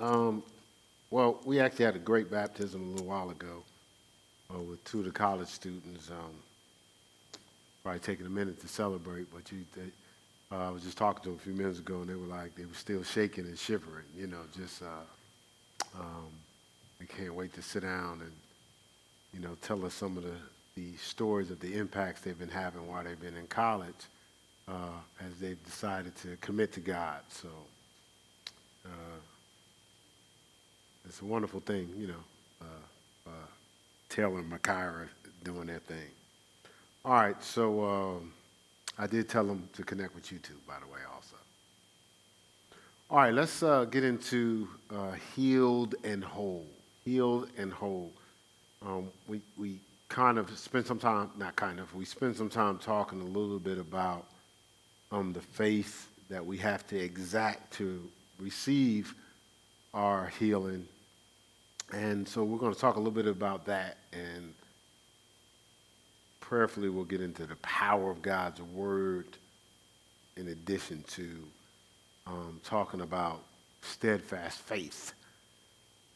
Um, well, we actually had a great baptism a little while ago uh, with two of the college students. Um, probably taking a minute to celebrate, but you, they, uh, I was just talking to them a few minutes ago, and they were like, they were still shaking and shivering, you know, just uh, um, they can't wait to sit down and, you know, tell us some of the, the stories of the impacts they've been having while they've been in college uh, as they've decided to commit to God. So uh, it's a wonderful thing, you know, uh, uh, Taylor and Makira doing their thing. All right, so um, I did tell them to connect with you two, by the way, also. All right, let's uh, get into uh, healed and whole. Healed and whole. Um, we, we kind of spent some time, not kind of, we spent some time talking a little bit about um, the faith that we have to exact to receive our healing. And so we're going to talk a little bit about that and prayerfully we'll get into the power of God's word in addition to um, talking about steadfast faith.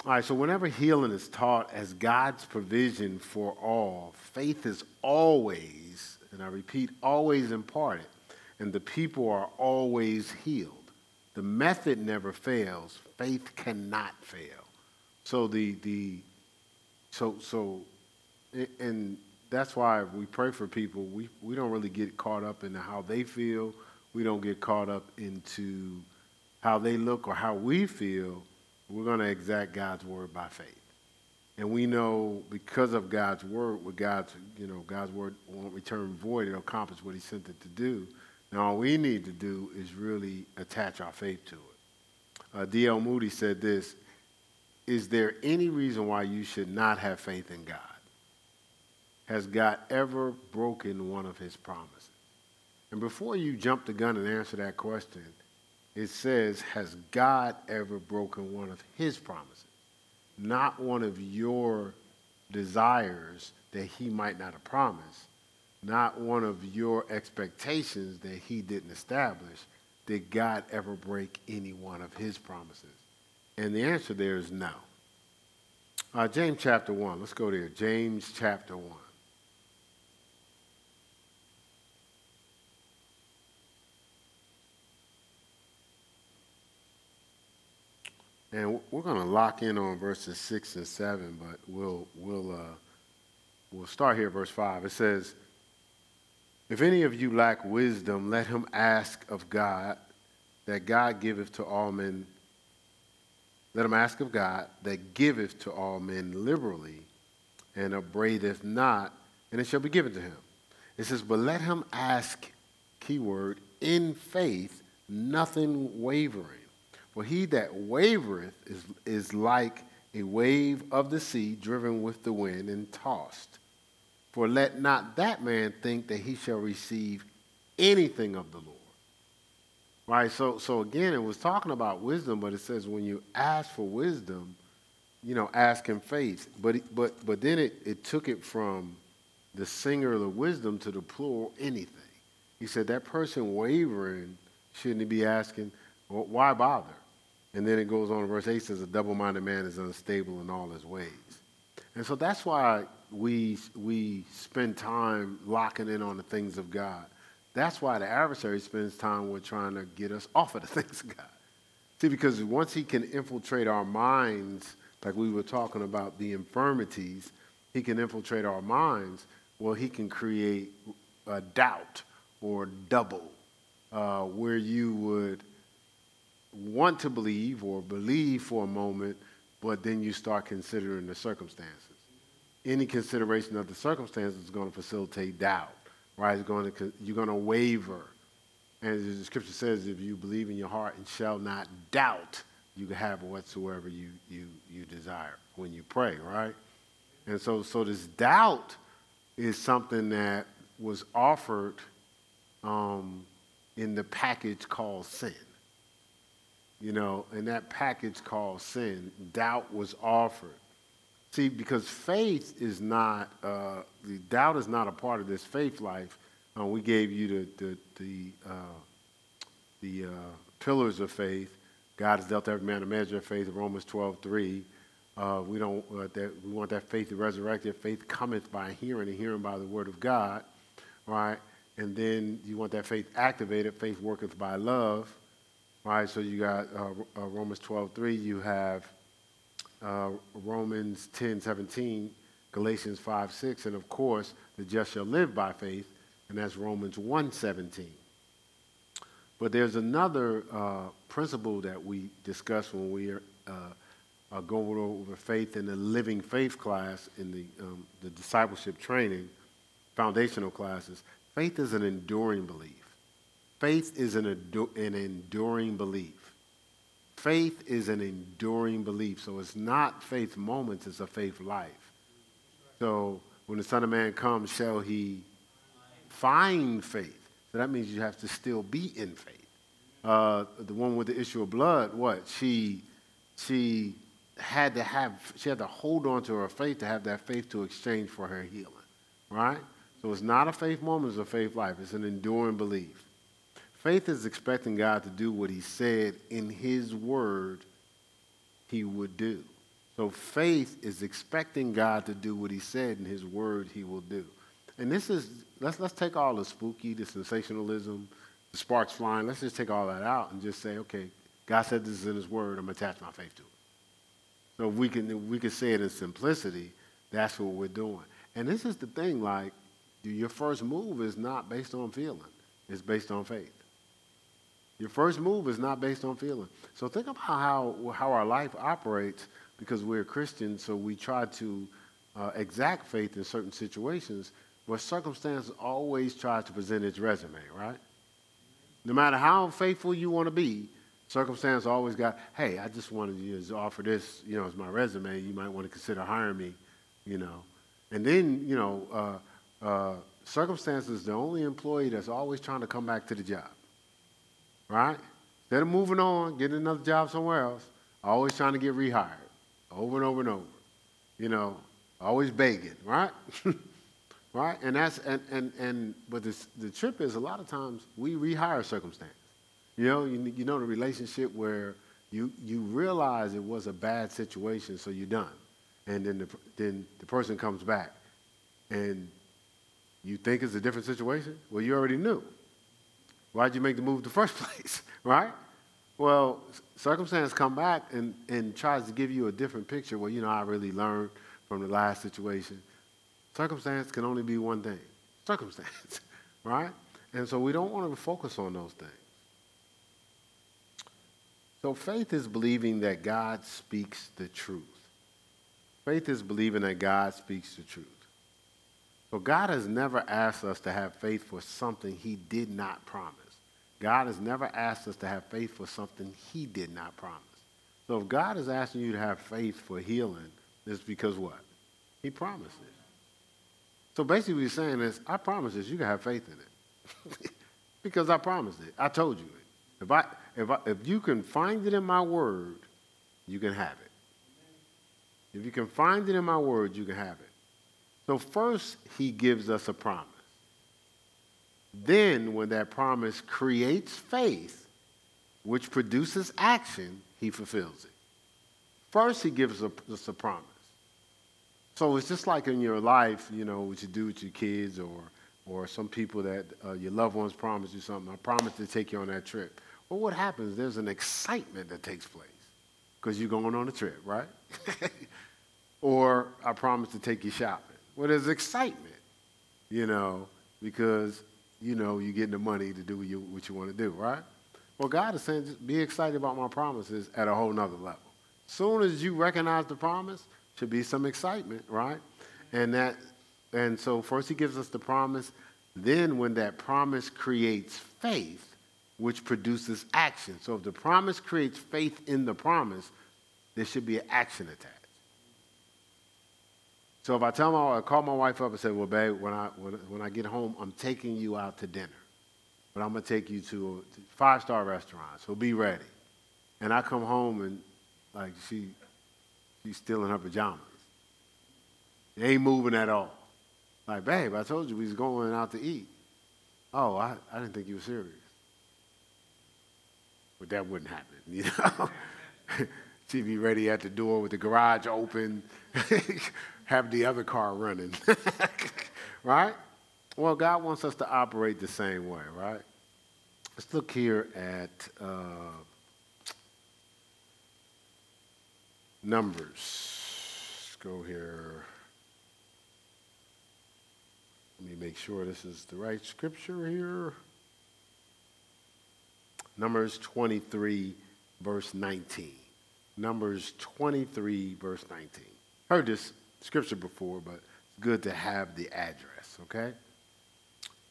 All right, so whenever healing is taught as God's provision for all, faith is always, and I repeat, always imparted, and the people are always healed. The method never fails. Faith cannot fail. So the the so so and that's why we pray for people. We we don't really get caught up in how they feel. We don't get caught up into how they look or how we feel. We're going to exact God's word by faith. And we know because of God's word, with God's, you know, God's word won't return void, it'll accomplish what he sent it to do. Now all we need to do is really attach our faith to it. Uh, D.L. Moody said this, is there any reason why you should not have faith in God? Has God ever broken one of his promises? And before you jump the gun and answer that question, it says, Has God ever broken one of his promises? Not one of your desires that he might not have promised, not one of your expectations that he didn't establish. Did God ever break any one of his promises? And the answer there is no. Uh, James chapter 1, let's go there. James chapter 1. And we're going to lock in on verses 6 and 7, but we'll, we'll, uh, we'll start here verse 5. It says, If any of you lack wisdom, let him ask of God, that God giveth to all men. Let him ask of God, that giveth to all men liberally, and upbraideth not, and it shall be given to him. It says, But let him ask, keyword, in faith, nothing wavering. For he that wavereth is, is like a wave of the sea driven with the wind and tossed. For let not that man think that he shall receive anything of the Lord. Right? So, so again, it was talking about wisdom, but it says when you ask for wisdom, you know, ask in faith. But, but, but then it, it took it from the singular wisdom to the plural anything. He said that person wavering shouldn't be asking, well, why bother? And then it goes on in verse 8 says, A double minded man is unstable in all his ways. And so that's why we, we spend time locking in on the things of God. That's why the adversary spends time with trying to get us off of the things of God. See, because once he can infiltrate our minds, like we were talking about the infirmities, he can infiltrate our minds. Well, he can create a doubt or double, uh, where you would want to believe or believe for a moment, but then you start considering the circumstances. Any consideration of the circumstances is going to facilitate doubt, right? Going to, you're going to waver. And the scripture says, if you believe in your heart and shall not doubt, you can have whatsoever you, you, you desire when you pray, right? And so, so this doubt is something that was offered um, in the package called sin you know, in that package called sin, doubt was offered. See, because faith is not, uh, the doubt is not a part of this faith life. Uh, we gave you the, the, the, uh, the uh, pillars of faith. God has dealt every man a measure of faith, Romans 12, 3. Uh, we don't that we want that faith to resurrect. Faith cometh by hearing, and hearing by the word of God, right? And then you want that faith activated. Faith worketh by love, right? So you got uh Romans 12, 3. You have uh, Romans 10, 17, Galatians 5, 6, and of course, the just shall live by faith, and that's Romans 1, 17. But there's another uh, principle that we discuss when we are uh, going over faith in the living faith class in the, um, the discipleship training, foundational classes. Faith is an enduring belief. Faith is an, an enduring belief. Faith is an enduring belief. So it's not faith moments, it's a faith life. So when the Son of Man comes, shall he find faith? So that means you have to still be in faith. Uh, the one with the issue of blood, what? She, she had to have, she had to hold on to her faith to have that faith to exchange for her healing, right? So it's not a faith moment, it's a faith life. It's an enduring belief. Faith is expecting God to do what he said in his word he would do. So faith is expecting God to do what he said in his word he will do. And this is, let's, let's take all the spooky, the sensationalism, the sparks flying, let's just take all that out and just say, okay, God said this is in his word, I'm going to attach my faith to it. So if we can, we can say it in simplicity, that's what we're doing. And this is the thing, like, your first move is not based on feeling. It's based on faith. Your first move is not based on feeling. So think about how, how our life operates because we're Christians, so we try to uh, exact faith in certain situations where circumstance always tries to present its resume, right? No matter how faithful you want to be, circumstance always got, hey, I just wanted you to offer this, you know, as my resume. You might want to consider hiring me, you know. And then, you know, uh, uh, circumstance is the only employee that's always trying to come back to the job, right? Instead of moving on, getting another job somewhere else, always trying to get rehired over and over and over, you know, always begging, right? right? And that's and and and but this, the trip is a lot of times we rehire circumstance. You know, you, you know the relationship where you you realize it was a bad situation, so you're done, and then the then the person comes back, and you think it's a different situation. Well, you already knew. Why'd you make the move in the first place, right? Well, circumstance come back and, and tries to give you a different picture. Well, you know, I really learned from the last situation. Circumstance can only be one thing circumstance, right? And so we don't want to focus on those things. So faith is believing that God speaks the truth. Faith is believing that God speaks the truth. So God has never asked us to have faith for something he did not promise. God has never asked us to have faith for something he did not promise. So if God is asking you to have faith for healing, it's because what? He promised it. So basically, what he's saying is, I promise this, you can have faith in it. because I promised it. I told you it. If, I, if, I, if you can find it in my word, you can have it. If you can find it in my word, you can have it. So first, he gives us a promise. Then, when that promise creates faith, which produces action, he fulfills it. First, he gives us a promise. So it's just like in your life, you know, what you do with your kids or, or some people that uh, your loved ones promise you something. I promise to take you on that trip. Well, what happens? There's an excitement that takes place because you're going on a trip, right? or I promise to take you shopping. Well, there's excitement, you know, because, you know, you're getting the money to do what you, what you want to do, right? Well, God is saying, be excited about my promises at a whole nother level. Soon as you recognize the promise, should be some excitement, right? And that, and so first he gives us the promise. Then when that promise creates faith, which produces action. So if the promise creates faith in the promise, there should be an action attached. So if I tell my, I call my wife up and say, well, babe, when I, when, when I get home, I'm taking you out to dinner. But I'm to take you to a five-star restaurant, so be ready. And I come home and, like, she, She's still in her pajamas. It ain't moving at all. Like, babe, I told you we was going out to eat. Oh, I, I didn't think you were serious. but that wouldn't happen, you know. She'd be ready at the door with the garage open, have the other car running, right? Well, God wants us to operate the same way, right? Let's look here at uh, Numbers. Let's go here. Let me make sure this is the right scripture here. Numbers 23, verse 19. Numbers 23, verse 19. Heard this scripture before, but it's good to have the address, okay?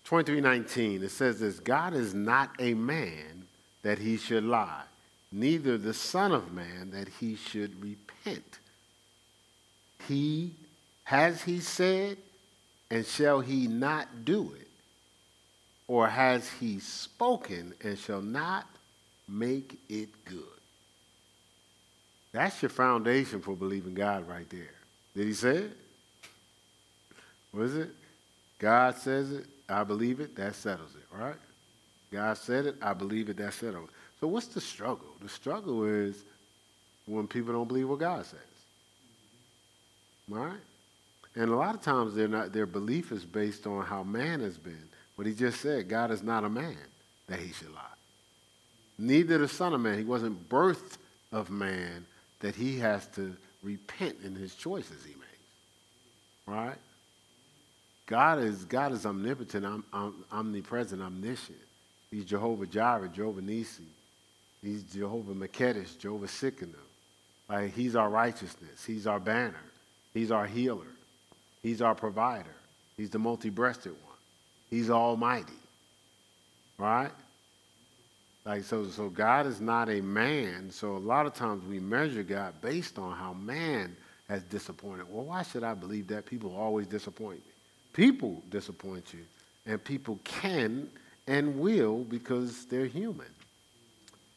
23:19 it says this God is not a man that he should lie neither the son of man that he should repent. He has he said and shall he not do it? Or has he spoken and shall not make it good? That's your foundation for believing God right there did he say it was it God says it I believe it, that settles it, right? God said it, I believe it, that settles it. So what's the struggle? The struggle is when people don't believe what God says. Right? And a lot of times they're not, their belief is based on how man has been. But he just said, God is not a man that he should lie. Neither the Son of Man. He wasn't birthed of man that he has to repent in his choices he makes. Right? God is, God is omnipotent, om, om, omnipresent, omniscient. He's Jehovah Jireh, Jehovah Nisi. He's Jehovah Makedesh, Jehovah Tsidkenu. Like, he's our righteousness. He's our banner. He's our healer. He's our provider. He's the multi-breasted one. He's almighty. Right? Like so, so God is not a man. So a lot of times we measure God based on how man has disappointed. Well, why should I believe that? People always disappoint me. People disappoint you, and people can and will because they're human.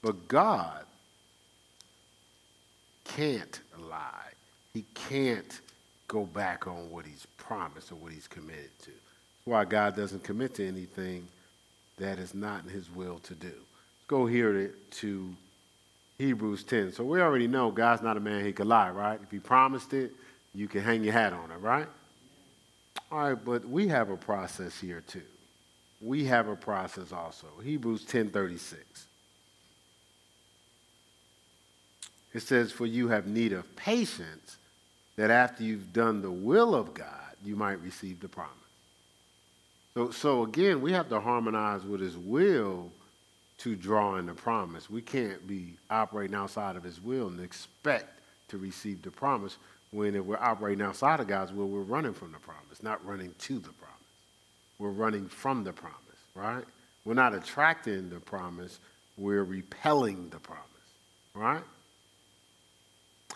But God can't lie. He can't go back on what he's promised or what he's committed to. That's why God doesn't commit to anything that is not in his will to do. Go here to, Hebrews 10. So we already know God's not a man he could lie, right? If he promised it, you can hang your hat on it, right? All right, but we have a process here too. We have a process also. Hebrews 10:36. It says, "For you have need of patience, that after you've done the will of God, you might receive the promise." So, so again, we have to harmonize with His will to draw in the promise. We can't be operating outside of His will and expect to receive the promise when if we're operating outside of God's will, we're running from the promise, not running to the promise. We're running from the promise, right? We're not attracting the promise, we're repelling the promise, right?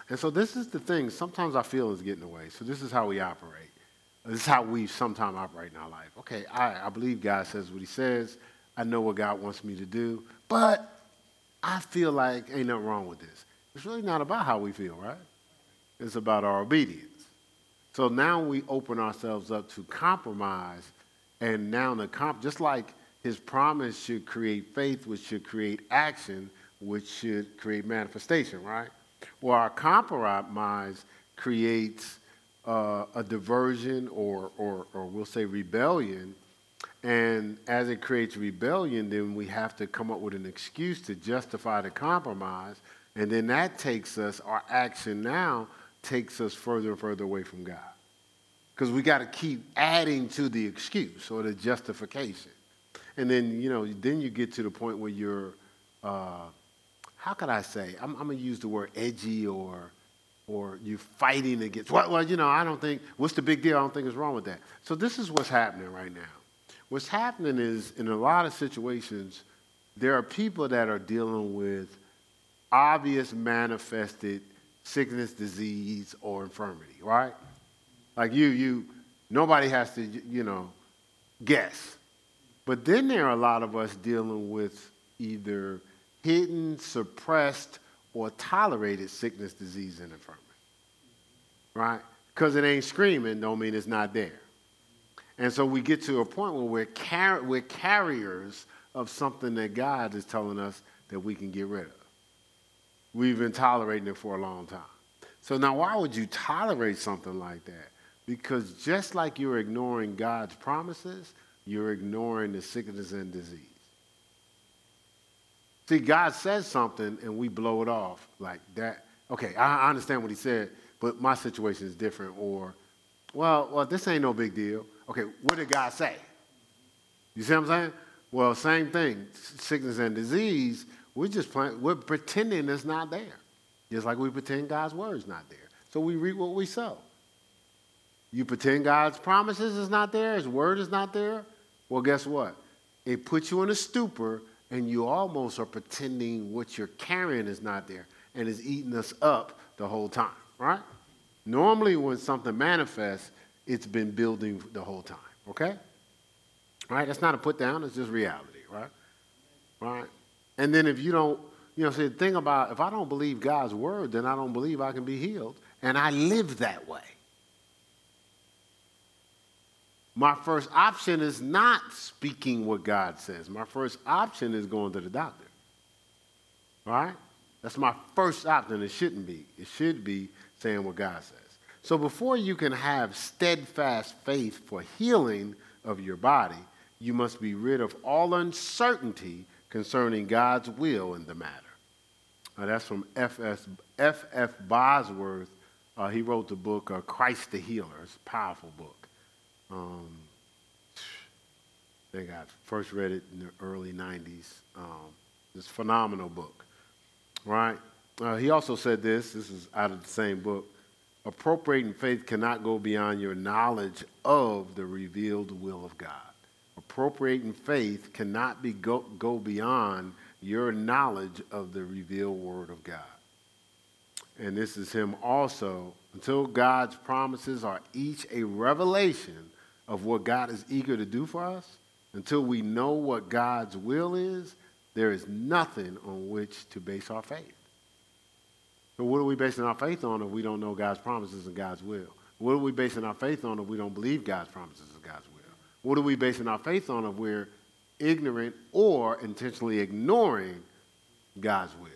And so this is the thing. Sometimes our feelings get in the way. So this is how we operate. This is how we sometimes operate in our life. Okay, I, I believe God says what he says. I know what God wants me to do. But I feel like ain't nothing wrong with this. It's really not about how we feel, right? It's about our obedience. So now we open ourselves up to compromise, and now the comp, just like his promise should create faith, which should create action, which should create manifestation, right? Well, our compromise creates uh, a diversion or, or, or we'll say rebellion. And as it creates rebellion, then we have to come up with an excuse to justify the compromise. And then that takes us, our action now takes us further and further away from God. Because we got to keep adding to the excuse or the justification. And then, you know, then you get to the point where you're, uh, how could I say? I'm, I'm going to use the word edgy or, or you're fighting against, well, well, you know, I don't think, what's the big deal? I don't think is wrong with that. So this is what's happening right now. What's happening is in a lot of situations, there are people that are dealing with obvious manifested sickness, disease, or infirmity, right? Like you, you, nobody has to, you know, guess. But then there are a lot of us dealing with either hidden, suppressed, or tolerated sickness, disease, and infirmity. Right? Because it ain't screaming don't mean it's not there. And so we get to a point where we're, car- we're carriers of something that God is telling us that we can get rid of. We've been tolerating it for a long time. So now, why would you tolerate something like that? Because just like you're ignoring God's promises, you're ignoring the sickness and disease. See, God says something and we blow it off like that. Okay, I understand what he said, but my situation is different. Or, well, well, this ain't no big deal. Okay, what did God say? You see what I'm saying? Well, same thing. Sickness and disease, we're just playing, we're pretending it's not there. Just like we pretend God's word's not there. So we reap what we sow. You pretend God's promises is not there, his word is not there. Well, guess what? It puts you in a stupor and you almost are pretending what you're carrying is not there and is eating us up the whole time, right? Normally, when something manifests, it's been building the whole time, okay? Right? That's not a put down, it's just reality, right? Right? And then if you don't, you know, see, the thing about if I don't believe God's word, then I don't believe I can be healed. And I live that way. My first option is not speaking what God says. My first option is going to the doctor. All right? That's my first option. It shouldn't be. It should be saying what God says. So before you can have steadfast faith for healing of your body, you must be rid of all uncertainty concerning God's will in the matter. Now, that's from F.F. F. Bosworth. Uh, he wrote the book uh, Christ the Healer. It's a powerful book. Um, I think I first read it in the early 90s. Um, it's a phenomenal book, right? Uh, he also said this, this is out of the same book. Appropriating faith cannot go beyond your knowledge of the revealed will of God. Appropriating faith cannot be go, go beyond your knowledge of the revealed word of God. And this is him also, until God's promises are each a revelation of what God is eager to do for us, until we know what God's will is, there is nothing on which to base our faith. So, what are we basing our faith on if we don't know God's promises and God's will? What are we basing our faith on if we don't believe God's promises and God's will? What are we basing our faith on if we're ignorant or intentionally ignoring God's will?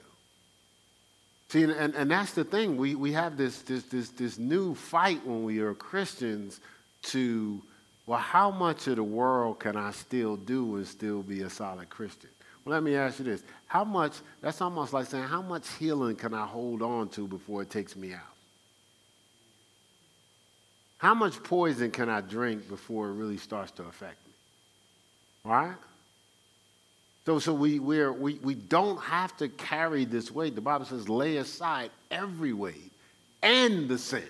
See, and, and that's the thing. We, we have this, this, this, this new fight when we are Christians to well, how much of the world can I still do and still be a solid Christian? Well, let me ask you this. How much, that's almost like saying, how much healing can I hold on to before it takes me out? How much poison can I drink before it really starts to affect me? Right? So, so we, we're, we, we don't have to carry this weight. The Bible says, lay aside every weight and the sin.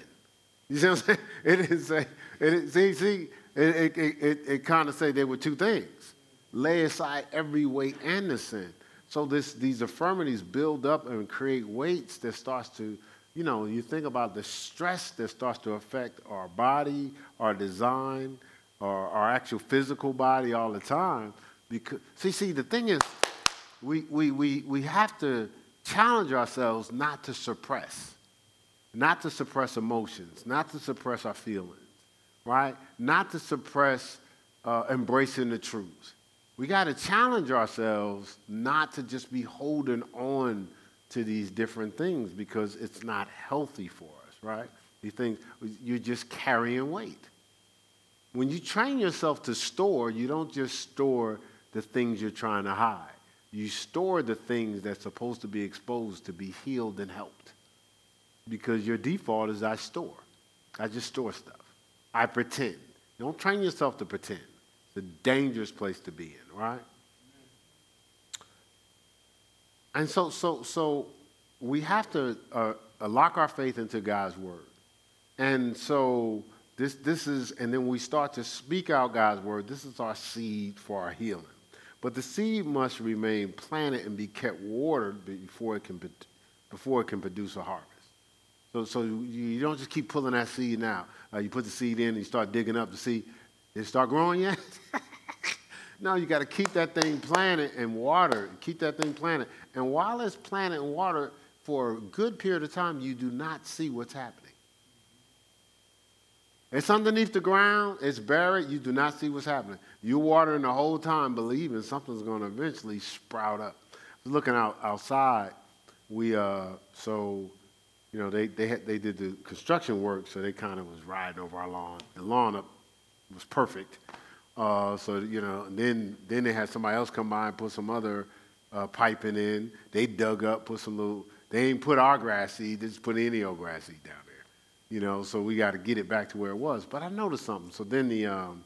You see what I'm saying? It is a, it is, see, see, it, it, it, it kind of say there were two things lay aside every weight and the sin. So this, these infirmities build up and create weights that starts to, you know, you think about the stress that starts to affect our body, our design, our, our actual physical body all the time. Because see, see, the thing is, we, we, we, we have to challenge ourselves not to suppress, not to suppress emotions, not to suppress our feelings right? Not to suppress uh, embracing the truths. We got to challenge ourselves not to just be holding on to these different things because it's not healthy for us, right? These things, you're just carrying weight. When you train yourself to store, you don't just store the things you're trying to hide. You store the things that's supposed to be exposed to be healed and helped. Because your default is I store. I just store stuff. I pretend. Don't train yourself to pretend. It's a dangerous place to be in, right? And so, so, so we have to uh, lock our faith into God's word. And so this, this is, and then we start to speak out God's word. This is our seed for our healing. But the seed must remain planted and be kept watered before it can, before it can produce a harvest. So, so you don't just keep pulling that seed out. Uh, you put the seed in and you start digging up the see, did it start growing yet? no, you got to keep that thing planted and water. Keep that thing planted. And while it's planted and watered for a good period of time, you do not see what's happening. It's underneath the ground, it's buried, you do not see what's happening. You're watering the whole time believing something's going to eventually sprout up. looking out outside, we uh, so you know they they had, they did the construction work, so they kind of was riding over our lawn. The lawn up was perfect. Uh, so you know, then then they had somebody else come by and put some other uh, piping in. They dug up, put some little. They ain't put our grass seed. They just put any old grass seed down there. You know, so we got to get it back to where it was. But I noticed something. So then the um,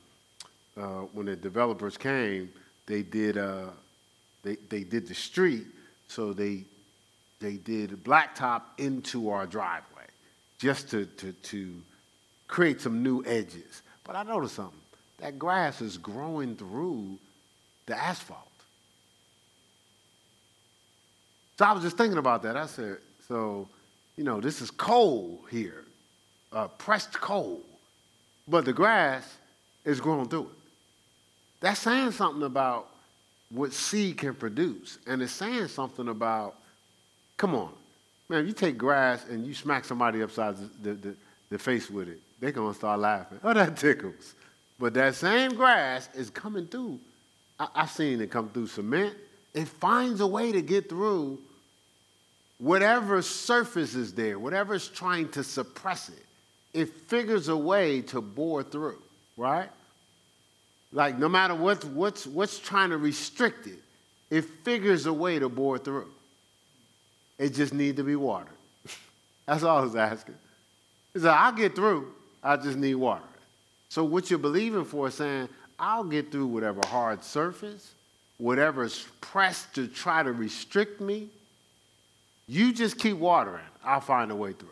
uh, when the developers came, they did uh, they they did the street. So they they did blacktop into our driveway just to to to create some new edges. But I noticed something. That grass is growing through the asphalt. So I was just thinking about that. I said, so, you know, this is coal here, uh, pressed coal, but the grass is growing through it. That's saying something about what seed can produce. And it's saying something about, come on, man, you take grass and you smack somebody upside the, the, the face with it, they're going to start laughing. Oh, that tickles. But that same grass is coming through. I, have seen it come through cement. It finds a way to get through whatever surface is there, whatever is trying to suppress it. It figures a way to bore through, right? Like no matter what, what's, what's trying to restrict it, it figures a way to bore through. It just needs to be watered. That's all I was asking. He said, I'll get through. I just need water. So what you're believing for is saying, I'll get through whatever hard surface, whatever's pressed to try to restrict me. You just keep watering. I'll find a way through.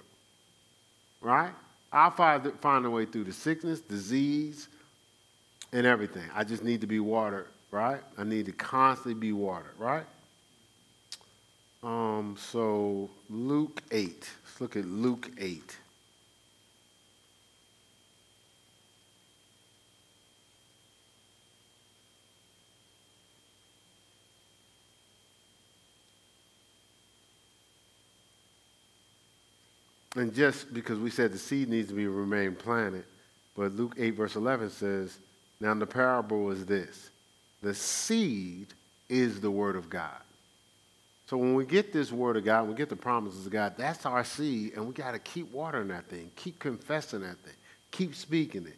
Right? I'll find, find a way through the sickness, disease, and everything. I just need to be watered, right? I need to constantly be watered, right? Um, so Luke 8. Let's look at Luke 8. And just because we said the seed needs to be remain planted, but Luke 8, verse 11 says, Now the parable is this the seed is the word of God. So when we get this word of God, we get the promises of God, that's our seed, and we got to keep watering that thing, keep confessing that thing, keep speaking it.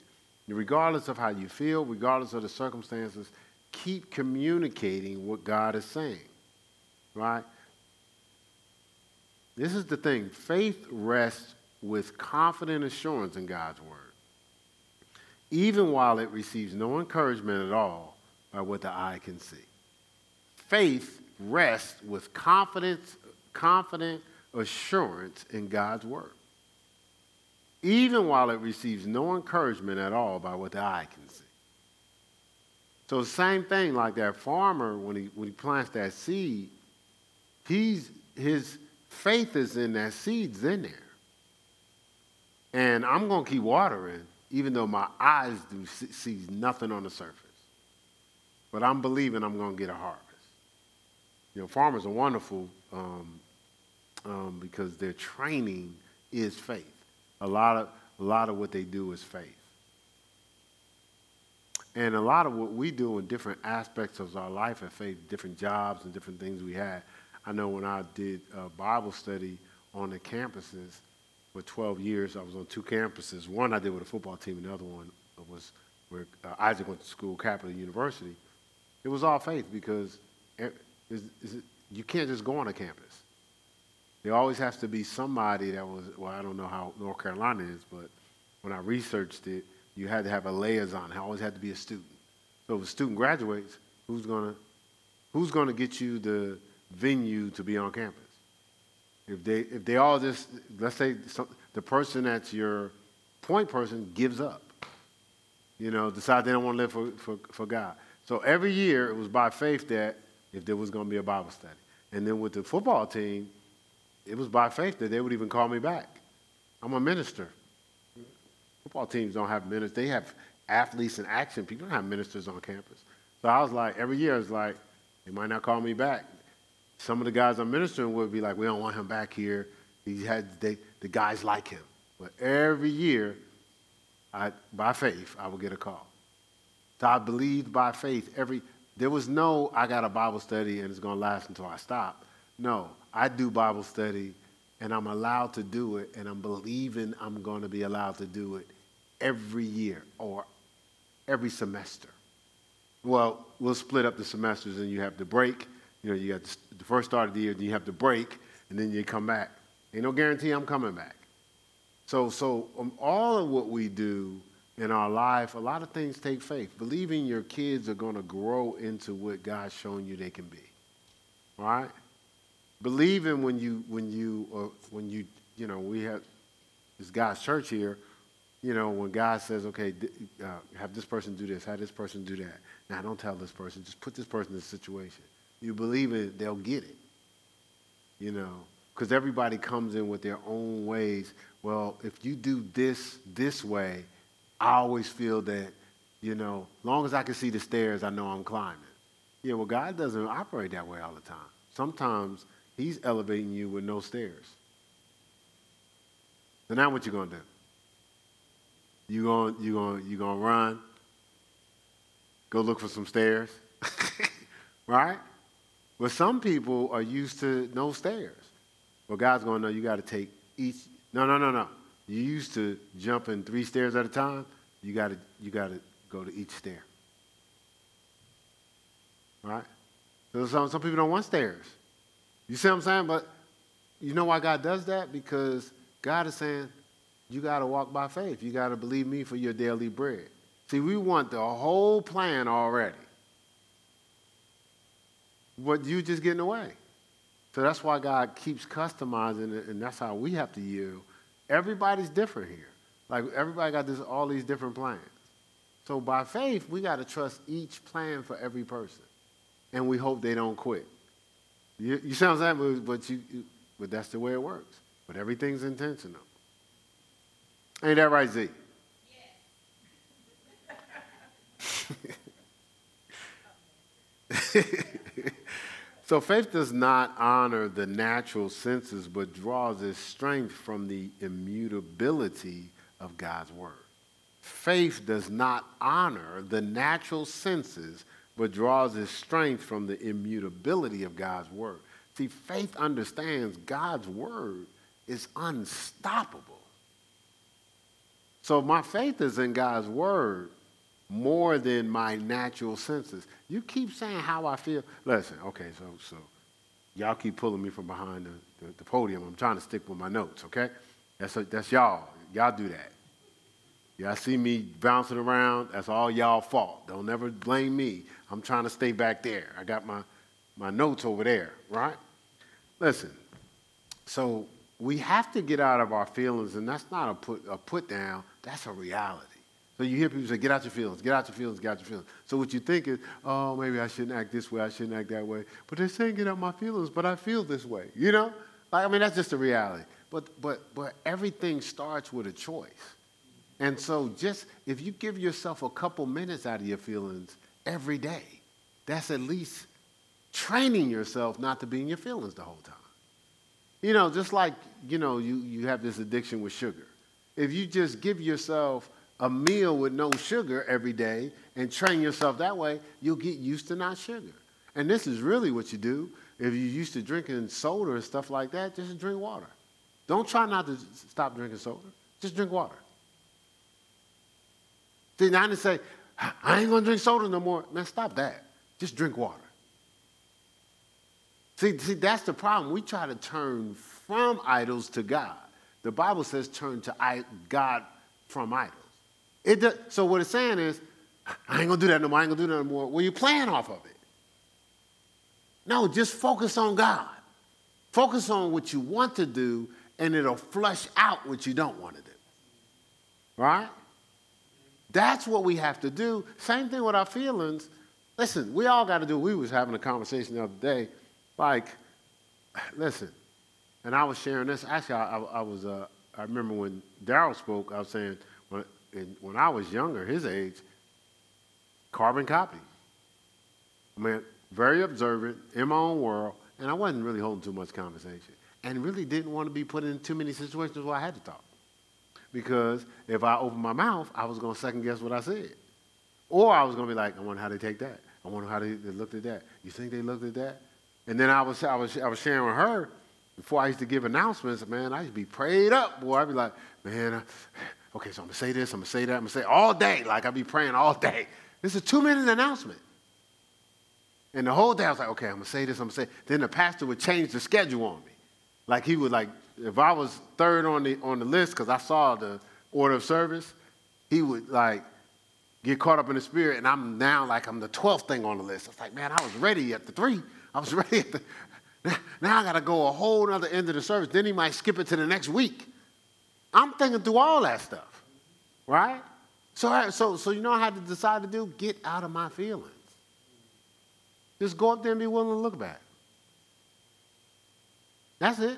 Regardless of how you feel, regardless of the circumstances, keep communicating what God is saying. Right? This is the thing faith rests with confident assurance in God's word, even while it receives no encouragement at all by what the eye can see. Faith rests with confidence, confident assurance in God's word, even while it receives no encouragement at all by what the eye can see. So the same thing like that farmer when he when he plants that seed, he's his faith is in that seed's in there. And I'm going to keep watering, even though my eyes do see nothing on the surface. But I'm believing I'm going to get a harvest. You know, farmers are wonderful um, um, because their training is faith. A lot of a lot of what they do is faith. And a lot of what we do in different aspects of our life at faith, different jobs and different things we had, I know when I did Bible study on the campuses for 12 years, I was on two campuses. One I did with a football team, and the other one was where uh, Isaac went to school, Capital University. It was all faith because you can't just go on a campus. There always has to be somebody that was, well, I don't know how North Carolina is, but when I researched it, you had to have a liaison. It always had to be a student. So if a student graduates, who's going to who's going to get you the venue to be on campus. If they, if they all just, let's say some, the person that's your point person gives up, you know, decide they don't want to live for, for, for God. So every year it was by faith that if there was going to be a Bible study. And then with the football team, it was by faith that they would even call me back. I'm a minister. Football teams don't have ministers. They have athletes and action people. don't have ministers on campus. So I was like, every year, it's like, they might not call me back. Some of the guys I'm ministering with be like, we don't want him back here. He had they, the guys like him. But every year, I, by faith, I would get a call. So I believed by faith every There was no, I got a Bible study and it's going to last until I stop. No, I do Bible study and I'm allowed to do it and I'm believing I'm going to be allowed to do it every year or every semester. Well, we'll split up the semesters and you have to break. You know, you got the first start of the year, you have to break, and then you come back. Ain't no guarantee I'm coming back. So, so um, all of what we do in our life, a lot of things take faith. Believing your kids are going to grow into what God's shown you they can be. All right? Believing when you, when you, or when you, you know, we have this God's church here, you know, when God says, okay, uh, have this person do this, have this person do that. Now, don't tell this person, just put this person in this situation. You believe it, they'll get it. You know, because everybody comes in with their own ways. Well, if you do this this way, I always feel that, you know, long as I can see the stairs, I know I'm climbing. Yeah, well, God doesn't operate that way all the time. Sometimes He's elevating you with no stairs. So now what you gonna do? You gonna you gonna you gonna run? Go look for some stairs, right? But some people are used to no stairs. Well, God's gonna know you got to take each. No, no, no, no. You used to jumping three stairs at a time. You got to you got to go to each stair. Right? So some, some people don't want stairs. You see what I'm saying? But you know why God does that? Because God is saying, you got to walk by faith. You got to believe me for your daily bread. See, we want the whole plan already. But you just getting away. So that's why God keeps customizing it, and that's how we have to yield. Everybody's different here. Like everybody got this all these different plans. So by faith, we got to trust each plan for every person, and we hope they don't quit. You, you sound like but, but you, but that's the way it works. But everything's intentional. Ain't that right, Z? Oh, so faith does not honor the natural senses, but draws its strength from the immutability of God's word. Faith does not honor the natural senses, but draws its strength from the immutability of God's word. See, faith understands God's word is unstoppable. So my faith is in God's word more than my natural senses. You keep saying how I feel. Listen, okay, so so y'all keep pulling me from behind the, the, the podium. I'm trying to stick with my notes, okay? That's, that's y'all. Y'all do that. Y'all see me bouncing around, that's all y'all fault. Don't ever blame me. I'm trying to stay back there. I got my, my notes over there, right? Listen, so we have to get out of our feelings, and that's not a put, a put down, that's a reality. So you hear people say, get out your feelings, get out your feelings, get out your feelings. So what you think is, oh, maybe I shouldn't act this way, I shouldn't act that way. But they're saying get out my feelings, but I feel this way. You know? Like, I mean, that's just a reality. But, but, but everything starts with a choice. And so just if you give yourself a couple minutes out of your feelings every day, that's at least training yourself not to be in your feelings the whole time. You know, just like, you know, you, you have this addiction with sugar. If you just give yourself a meal with no sugar every day and train yourself that way, you'll get used to not sugar. And this is really what you do. If you're used to drinking soda and stuff like that, just drink water. Don't try not to stop drinking soda. Just drink water. See, now to say, I ain't gonna drink soda no more. Man, stop that. Just drink water. See, see, that's the problem. We try to turn from idols to God. The Bible says turn to God from idols. It does, so what it's saying is, I ain't gonna do that no more. I ain't gonna do that no more. Well, you're playing off of it. No, just focus on God. Focus on what you want to do, and it'll flush out what you don't want to do. Right? That's what we have to do. Same thing with our feelings. Listen, we all got to do. We was having a conversation the other day, like, listen, and I was sharing this. Actually, I, I was. Uh, I remember when Daryl spoke. I was saying when, when I was younger, his age, carbon copy. I mean, very observant in my own world, and I wasn't really holding too much conversation, and really didn't want to be put in too many situations where I had to talk because if I opened my mouth, I was going to second guess what I said. Or I was going to be like, I wonder how they take that. I wonder how they, they looked at that. You think they looked at that? And then I was, I was, I was sharing with her before I used to give announcements, man, I used to be prayed up, boy. I'd be like, man, okay, so I'm gonna say this, I'm gonna say that, I'm gonna say all day. Like I'd be praying all day. This is a two minute announcement. And the whole day I was like, okay, I'm gonna say this, I'm gonna say. Then the pastor would change the schedule on me. Like he would like, if I was third on the on the list, because I saw the order of service, he would like get caught up in the spirit, and I'm now like I'm the 12th thing on the list. I was like, man, I was ready at the three. I was ready at the now I got to go a whole other end of the service. Then he might skip it to the next week. I'm thinking through all that stuff, right? So, so, so you know I had to decide to do? Get out of my feelings. Just go up there and be willing to look back. That's it.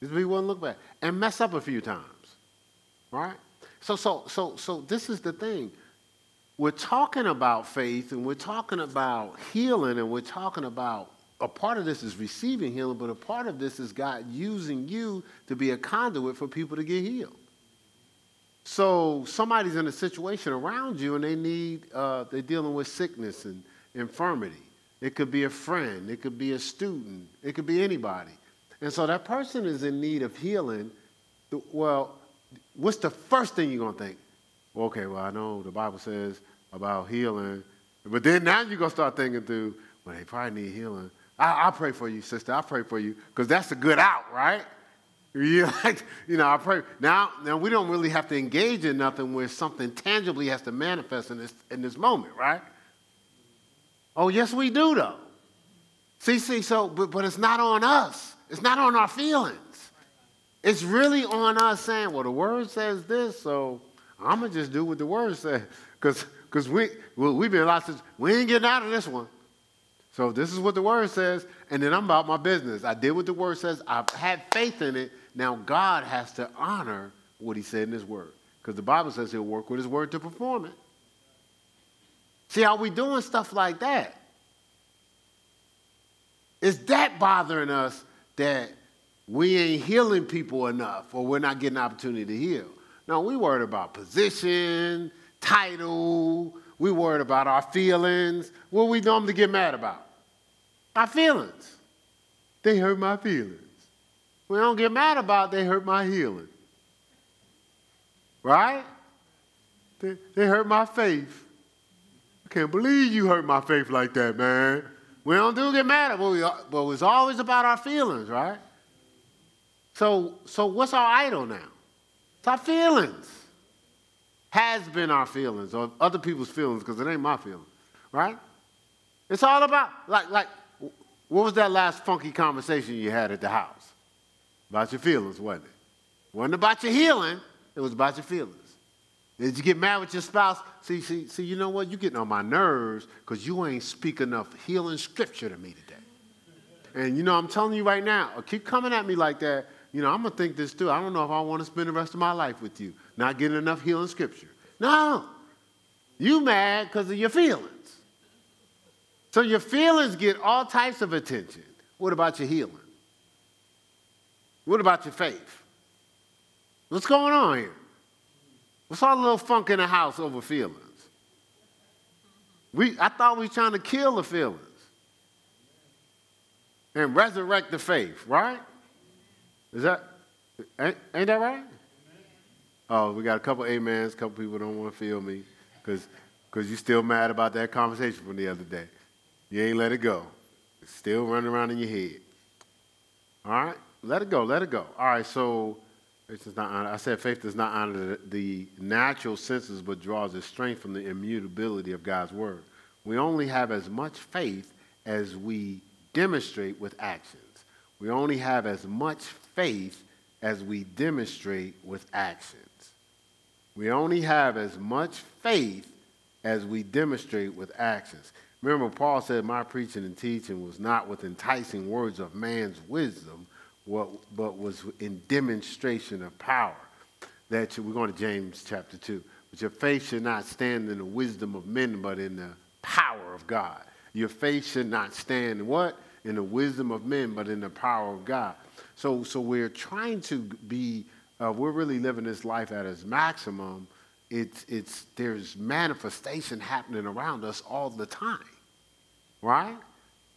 Just be willing to look back and mess up a few times, right? So, so, so, so this is the thing. We're talking about faith and we're talking about healing and we're talking about a part of this is receiving healing, but a part of this is God using you to be a conduit for people to get healed. So somebody's in a situation around you and they need, uh, they're dealing with sickness and infirmity. It could be a friend, it could be a student, it could be anybody. And so that person is in need of healing. Well, what's the first thing you're going to think? Okay, well, I know the Bible says about healing, but then now you're going to start thinking through, well, they probably need healing. I, will pray for you, sister. I'll pray for you because that's a good out, right? You like, you know, I pray. Now, now we don't really have to engage in nothing where something tangibly has to manifest in this in this moment, right? Oh, yes, we do though. See, see, so but, but it's not on us. It's not on our feelings. It's really on us saying, well, the word says this, so I'm gonna just do what the word says. Because because we well, we've been lots of we ain't getting out of this one. So this is what the word says, and then I'm about my business. I did what the word says. I've had faith in it. Now God has to honor what he said in his word. Because the Bible says he'll work with his word to perform it. See how we doing stuff like that? Is that bothering us that we ain't healing people enough or we're not getting opportunity to heal? No, we worried about position, title, we worried about our feelings. What we normally get mad about? Our feelings. They hurt my feelings. We don't get mad about they hurt my healing. Right? They, they hurt my faith. I can't believe you hurt my faith like that, man. We don't do get mad, but, we, but it's always about our feelings, right? So, so what's our idol now? It's our feelings has been our feelings or other people's feelings because it ain't my feelings, right? It's all about, like, like, what was that last funky conversation you had at the house? About your feelings, wasn't it? Wasn't about your healing, it was about your feelings. Did you get mad with your spouse? See, see, see, you know what? You're getting on my nerves because you ain't speak enough healing scripture to me today. And you know, I'm telling you right now, keep coming at me like that, you know, I'm going to think this too. I don't know if I want to spend the rest of my life with you, not getting enough healing scripture. No. You mad because of your feelings. So your feelings get all types of attention. What about your healing? What about your faith? What's going on here? What's all the little funk in the house over feelings? We, I thought we were trying to kill the feelings and resurrect the faith, right? Is that, ain't, ain't that right? Oh, we got a couple amens. A couple people don't want to feel me because because you still mad about that conversation from the other day. You ain't let it go. It's still running around in your head. All right? Let it go. Let it go. All right, so it's not honor. I said faith does not honor the, the natural senses, but draws its strength from the immutability of God's word. We only have as much faith as we demonstrate with actions. We only have as much faith as we demonstrate with actions. We only have as much faith as we demonstrate with actions. Remember, Paul said, My preaching and teaching was not with enticing words of man's wisdom, but was in demonstration of power. That we're going to James chapter 2. But your faith should not stand in the wisdom of men, but in the power of God. Your faith should not stand in what? In the wisdom of men, but in the power of God. So, so we're trying to be, uh, we're really living this life at its maximum it's, it's, there's manifestation happening around us all the time, right?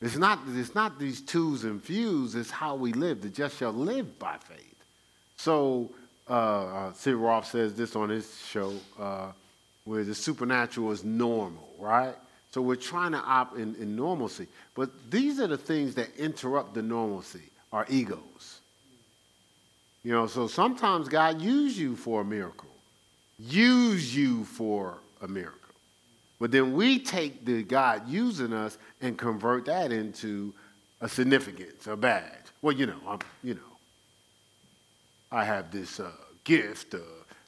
It's not, it's not these twos and fews, it's how we live. The just shall live by faith. So, uh, uh, Sid Roth says this on his show, uh, where the supernatural is normal, right? So we're trying to opt in, in normalcy. But these are the things that interrupt the normalcy, our egos. You know, so sometimes God use you for a miracle, use you for a miracle. But then we take the God using us and convert that into a significance, a badge. Well, you know, I'm, you know, I have this uh, gift. Uh,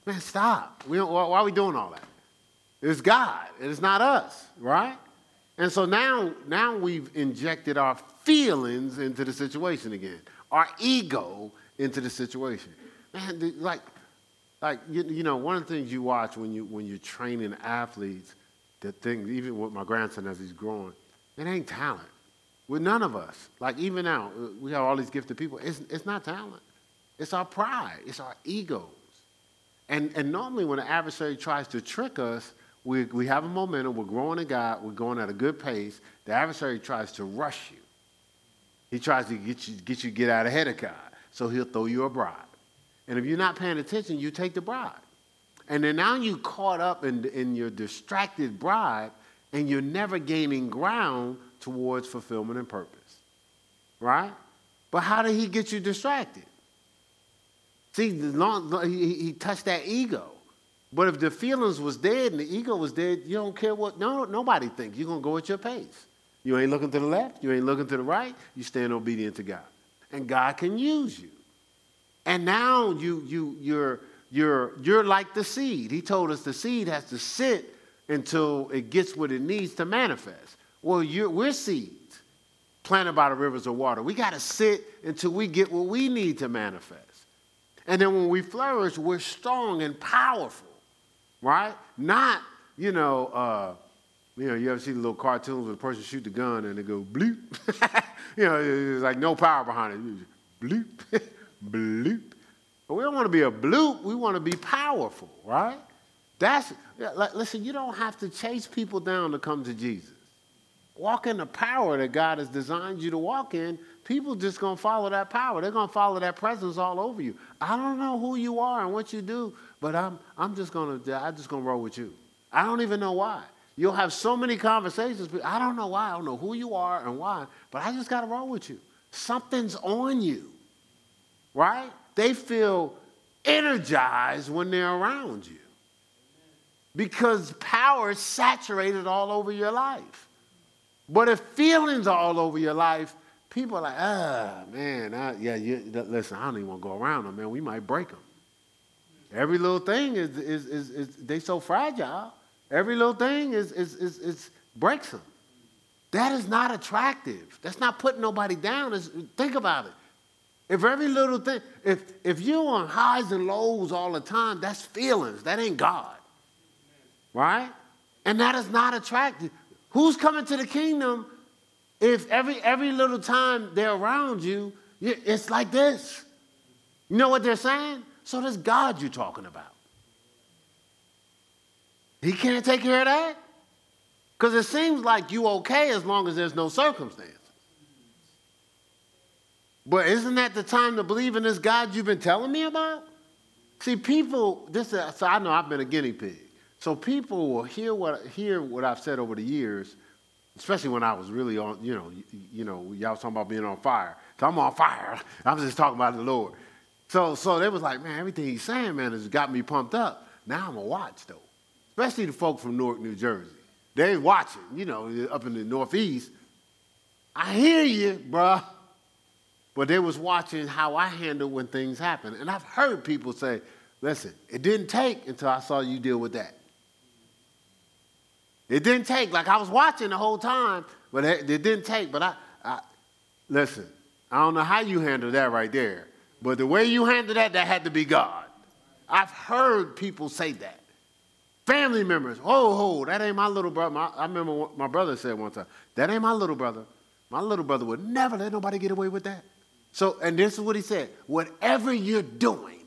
man, stop. We don't, why, why are we doing all that? It's God. It's not us, right? And so now, now we've injected our feelings into the situation again, our ego into the situation. Man, like, like you, you know, one of the things you watch when you when you're training athletes, the thing, even with my grandson as he's growing, it ain't talent. With none of us, like even now, uh, we have all these gifted people. It's, it's not talent. It's our pride. It's our egos. And, and normally when an adversary tries to trick us, we, we have a momentum, we're growing in God, we're going at a good pace. The adversary tries to rush you. He tries to get you, get you get out ahead of God. So he'll throw you a bribe. And if you're not paying attention, you take the bribe. And then now you caught up in, in your distracted bribe, and you're never gaining ground towards fulfillment and purpose. Right? But how did he get you distracted? See, he, he touched that ego. But if the feelings was dead and the ego was dead, you don't care what no nobody thinks. You're gonna go at your pace. You ain't looking to the left, you ain't looking to the right, you stand obedient to God. And God can use you. And now you you you're you're you're like the seed. He told us the seed has to sit until it gets what it needs to manifest. Well, you we're seeds planted by the rivers of water. We got to sit until we get what we need to manifest. And then when we flourish, we're strong and powerful, right? Not, you know, uh, you know, you ever see the little cartoons where the person shoot the gun and they go bloop? you know, there's like no power behind it. Bloop, bloop. But we don't want to be a bloop. We want to be powerful, right? That's, listen, you don't have to chase people down to come to Jesus. Walk in the power that God has designed you to walk in people just to follow that power. They're to follow that presence all over you. I don't know who you are and what you do, but I'm, I'm just to, I'm just to roll with you. I don't even know why. You'll have so many conversations, I don't know why. I don't know who you are and why, but I just got to roll with you. Something's on you, right? They feel energized when they're around you because power is saturated all over your life. But if feelings are all over your life, people are like, ah, man, I, yeah, you, listen, I don't even want to go around them, man. We might break them. Every little thing is, is, is, is they so fragile. Every little thing is, is, is, is breaks them. That is not attractive. That's not putting nobody down. It's, think about it. If every little thing, if, if you're on highs and lows all the time, that's feelings. That ain't God. Right? And that is not attractive. Who's coming to the kingdom if every, every little time they're around you, it's like this. You know what they're saying? So this God you're talking about. He can't take care of that? Because it seems like you okay as long as there's no circumstances. But isn't that the time to believe in this God you've been telling me about? See, people, this is, so I know I've been a guinea pig. So people will hear what, hear what I've said over the years especially when I was really on, you know, you, know, y'all talking about being on fire. So I'm on fire. I was just talking about the Lord. So, so they was like, man, everything he's saying, man, has got me pumped up. Now I'm gonna watch though, especially the folk from Newark, New Jersey. They watching, you know, up in the Northeast. I hear you, bruh. But they was watching how I handle when things happen. And I've heard people say, listen, it didn't take until I saw you deal with that. It didn't take, like I was watching the whole time, but it, didn't take. But I, I, listen, I don't know how you handle that right there, but the way you handle that, that had to be God. I've heard people say that. Family members, oh, oh, that ain't my little brother. My, I remember what my brother said one time, that ain't my little brother. My little brother would never let nobody get away with that. So, and this is what he said whatever you're doing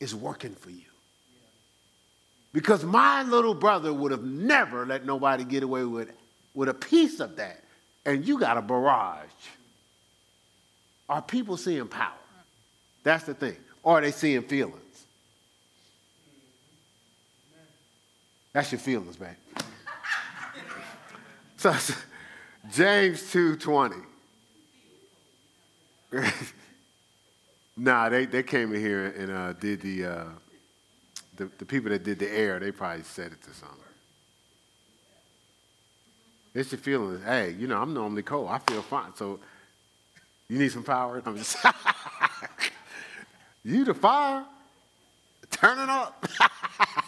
is working for you. Because my little brother would have never let nobody get away with, with a piece of that. And you got a barrage. Are people seeing power? That's the thing. Or are they seeing feelings? That's your feelings, man. so James 2.20. nah, they, they came in here and uh, did the, uh, the, the people that did the air, they probably said it to something. It's your feelings. Hey, you know, I'm normally cold. I feel fine. So you need some power? I'm just You the fire? Turn it up.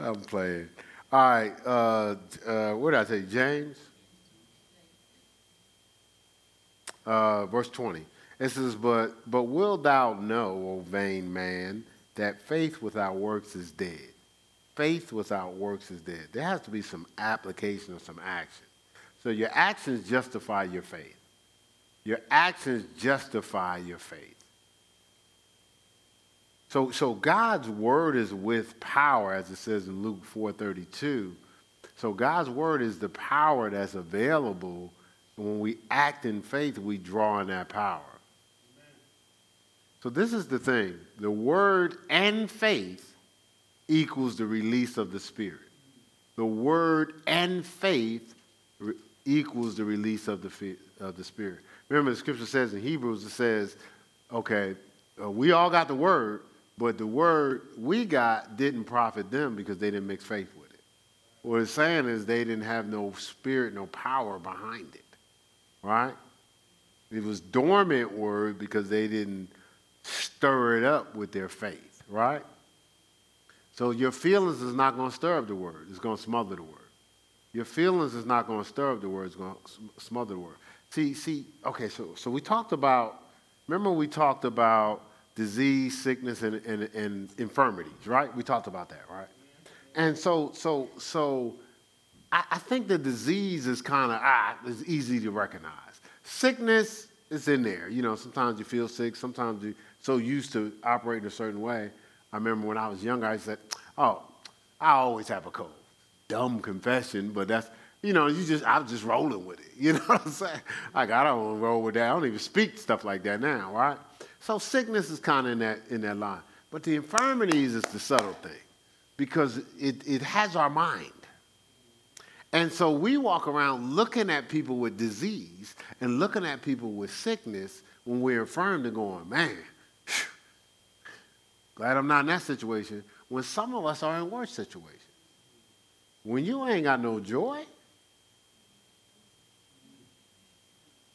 I'm playing. All right. Uh, uh, what did I say? James? Uh, verse 20. It says, but, but wilt thou know, O vain man, that faith without works is dead? Faith without works is dead. There has to be some application or some action. So your actions justify your faith. Your actions justify your faith. So, so God's word is with power, as it says in Luke 4:32. So God's word is the power that's available. And when we act in faith, we draw on that power. So this is the thing. The word and faith equals the release of the Spirit. The word and faith re- equals the release of the, of the Spirit. Remember, the scripture says in Hebrews, it says, okay, uh, we all got the word, but the word we got didn't profit them because they didn't mix faith with it. What it's saying is they didn't have no spirit, no power behind it, right? It was dormant word because they didn't stir it up with their faith, right? So your feelings is not going to stir up the word. It's going to smother the word. Your feelings is not going to stir up the word. It's going to smother the word. See, see, okay, so, so we talked about, remember we talked about disease, sickness, and, and, and infirmities, right? We talked about that, right? And so, so, so I, I think the disease is kind of, ah, it's easy to recognize. Sickness is in there. You know, sometimes you feel sick, sometimes you're so used to operating a certain way. I remember when I was younger, I said, oh, I always have a cold. Dumb confession, but that's, you know, you just, I'm just rolling with it. You know what I'm saying? Like, I don't roll with that. I don't even speak stuff like that now, right? So sickness is kind of in that, in that line. But the infirmities is the subtle thing because it, it has our mind. And so we walk around looking at people with disease and looking at people with sickness when we're infirmed and going, man, glad I'm not in that situation. When some of us are in worse situations. When you ain't got no joy,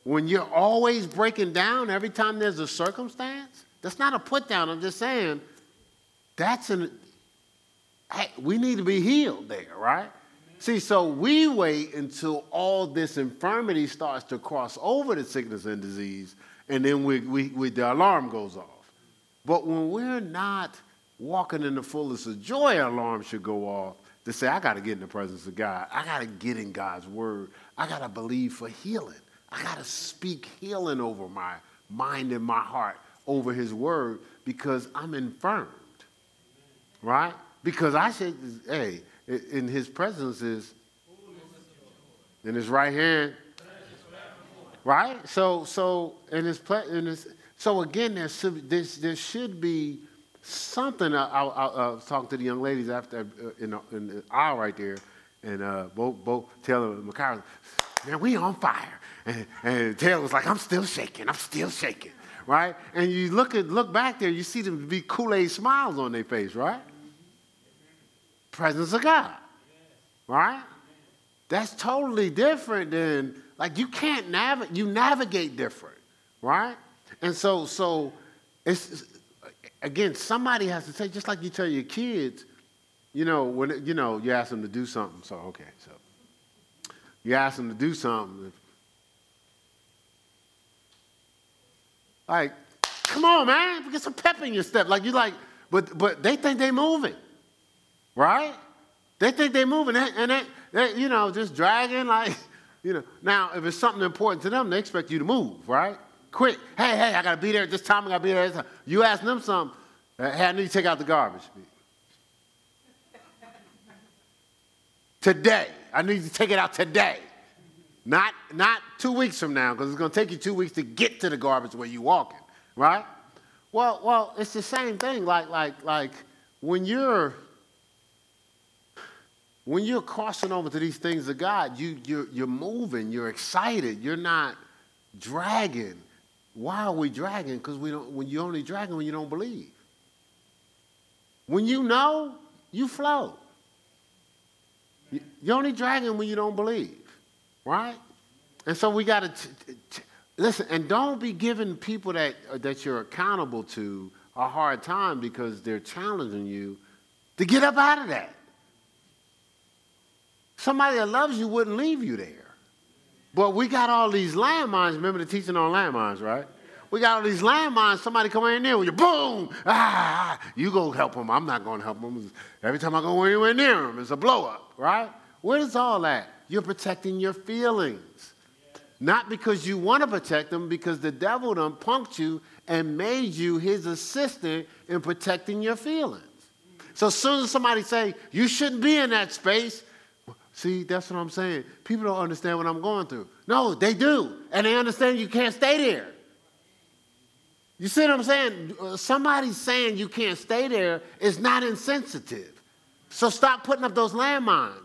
when you're always breaking down every time there's a circumstance, that's not a put down. I'm just saying that's an, hey, we need to be healed there, right? See, so we wait until all this infirmity starts to cross over to sickness and disease, and then we, we, we, the alarm goes off. But when we're not walking in the fullness of joy, alarm should go off to say, I got to get in the presence of God. I got to get in God's word. I got to believe for healing. I got to speak healing over my mind and my heart, over his word, because I'm infirmed. Right? Because I said, hey, in his presence is in his right hand. Right? So, so in his, in his so again, there should, there, there should be something. I, I, I, was talking to the young ladies after uh, in, the, in the aisle right there, and uh, both both Taylor and McCarthy, man, we on fire. And, and Taylor was like, I'm still shaking. I'm still shaking. Right? And you look at look back there, you see them be Kool-Aid smiles on their face, right? Presence of God. Right? That's totally different than like you can't navigate, you navigate different, right? And so so it's again, somebody has to say, just like you tell your kids, you know, when you know, you ask them to do something. So okay, so you ask them to do something. Like, come on, man, get some pep in your step. Like you like, but but they think they moving, right? They think they moving, and they, they, you know, just dragging like, you know. Now, if it's something important to them, they expect you to move, right? Quick, hey, hey, I gotta be there at this time. I gotta be there. At this time. You ask them something. Hey, I need to take out the garbage. today. I need to take it out today. Not, not two weeks from now, because it's going to take you two weeks to get to the garbage where you're walking, right? Well, well, it's the same thing. Like, like, like when you're when you're crossing over to these things of God, you, you're, you're moving, you're excited, you're not dragging. Why are we dragging? Because we don't, when you're only dragging when you don't believe. When you know, you flow. You're only dragging when you don't believe, right? And so we got to listen, and don't be giving people that, that you're accountable to a hard time because they're challenging you to get up out of that. Somebody that loves you wouldn't leave you there. But we got all these landmines. Remember the teaching on landmines, right? We got all these landmines. Somebody come in there with you, boom, ah, you go help them. I'm not going to help them. Every time I go anywhere near them, it's a blow up, right? Where is all that? You're protecting your feelings. Not because you want to protect them, because the devil done punked you and made you his assistant in protecting your feelings. So as soon as somebody say, you shouldn't be in that space, See, that's what I'm saying. People don't understand what I'm going through. No, they do. And they understand you can't stay there. You see what I'm saying? Somebody saying you can't stay there is not insensitive. So stop putting up those landmines.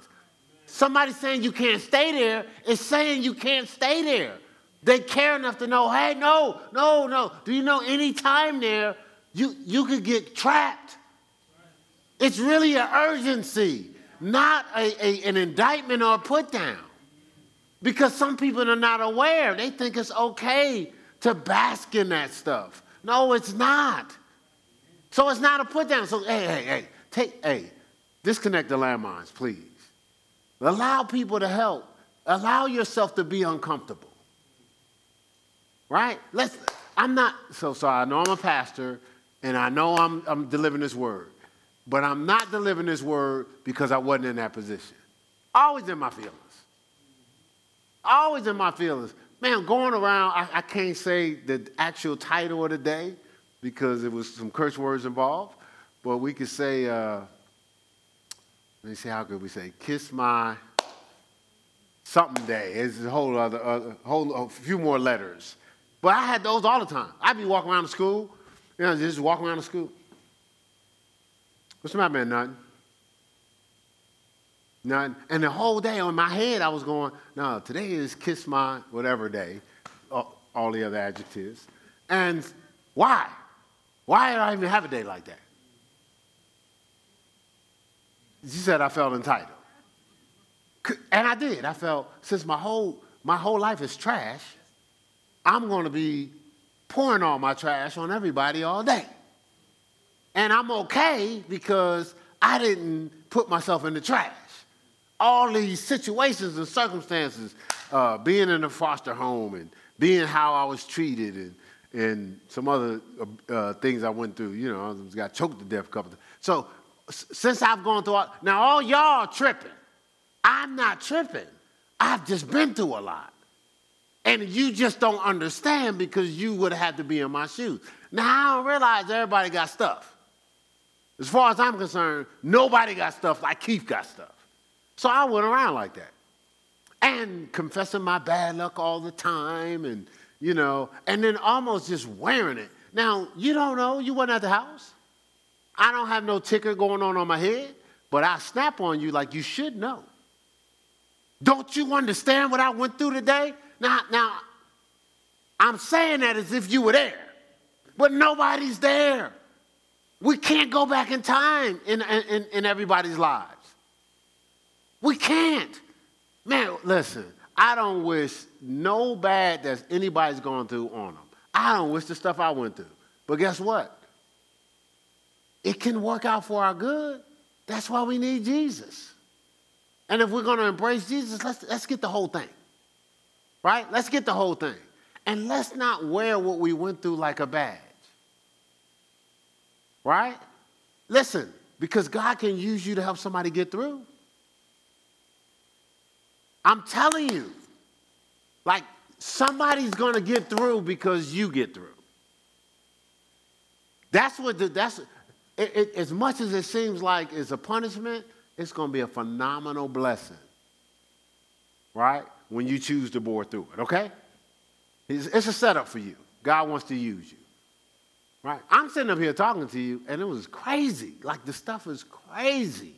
Somebody saying you can't stay there is saying you can't stay there. They care enough to know, hey, no, no, no. Do you know any time there, you, you could get trapped? It's really an urgency not a, a, an indictment or a put down. Because some people are not aware. They think it's okay to bask in that stuff. No, it's not. So it's not a put down. So, hey, hey, hey, take, hey, disconnect the landmines, please. Allow people to help. Allow yourself to be uncomfortable. Right? Let's, I'm not, so sorry, I know I'm a pastor and I know I'm, I'm delivering this word. But I'm not delivering this word because I wasn't in that position. Always in my feelings. Always in my feelings. Man, going around, I, I can't say the actual title of the day because it was some curse words involved. But we could say, uh, let me see, how could we say, kiss my something day. It's a whole other, uh, whole, a few more letters. But I had those all the time. I'd be walking around the school, you know, just walking around the school. What's the matter, man? Nothing. Nothing. And the whole day on my head, I was going, no, today is kiss my whatever day, all the other adjectives. And why? Why did I even have a day like that? She said I felt entitled. And I did. I felt since my whole my whole life is trash, I'm going to be pouring all my trash on everybody all day. And I'm okay because I didn't put myself in the trash. All these situations and circumstances, uh, being in a foster home and being how I was treated and, and some other uh, uh things I went through, you know, I got choked to death a couple times. So since I've gone through all, now all y'all tripping. I'm not tripping. I've just been through a lot. And you just don't understand because you would have to be in my shoes. Now I don't realize everybody got stuff. As far as I'm concerned, nobody got stuff like Keith got stuff. So I went around like that. And confessing my bad luck all the time and, you know, and then almost just wearing it. Now, you don't know, you wasn't at the house. I don't have no ticker going on on my head, but I snap on you like you should know. Don't you understand what I went through today? Now, now, I'm saying that as if you were there, but nobody's there. We can't go back in time in, in, in everybody's lives. We can't. Man, listen, I don't wish no bad that anybody's gone through on them. I don't wish the stuff I went through. But guess what? It can work out for our good. That's why we need Jesus. And if we're going to embrace Jesus, let's, let's get the whole thing. Right? Let's get the whole thing. And let's not wear what we went through like a badge. Right? Listen, because God can use you to help somebody get through. I'm telling you, like somebody's going to get through because you get through. That's what the, that's it, it, as much as it seems like it's a punishment, it's going to be a phenomenal blessing, right? When you choose to bore through it, okay? It's, it's a setup for you. God wants to use you, right? I'm sitting up here talking to you, and it was crazy. Like, the stuff is crazy.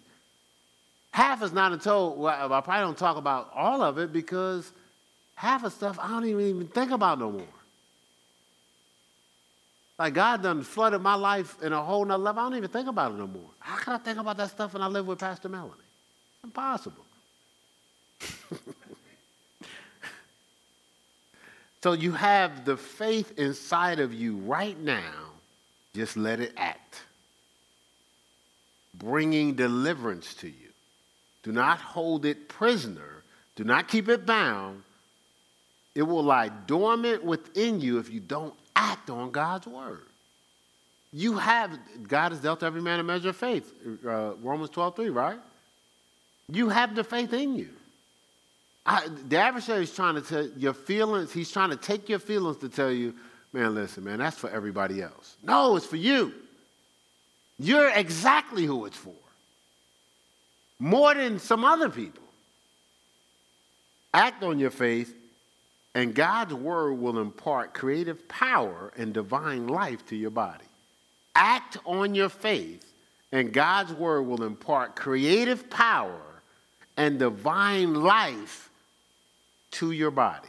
Half is not told. Well, I probably don't talk about all of it because half of stuff I don't even, even think about no more. Like God done flooded my life in a whole nother level. I don't even think about it no more. How can I think about that stuff when I live with Pastor Melanie? Impossible. so you have the faith inside of you right now. Just let it act. Bringing deliverance to you. Do not hold it prisoner. Do not keep it bound. It will lie dormant within you if you don't act on God's word. You have, God has dealt every man a measure of faith. Uh, Romans 12, 3, right? You have the faith in you. I, the adversary is trying to tell your feelings, he's trying to take your feelings to tell you, man, listen, man, that's for everybody else. No, it's for you. You're exactly who it's for. More than some other people. Act on your faith and God's word will impart creative power and divine life to your body. Act on your faith, and God's word will impart creative power and divine life to your body.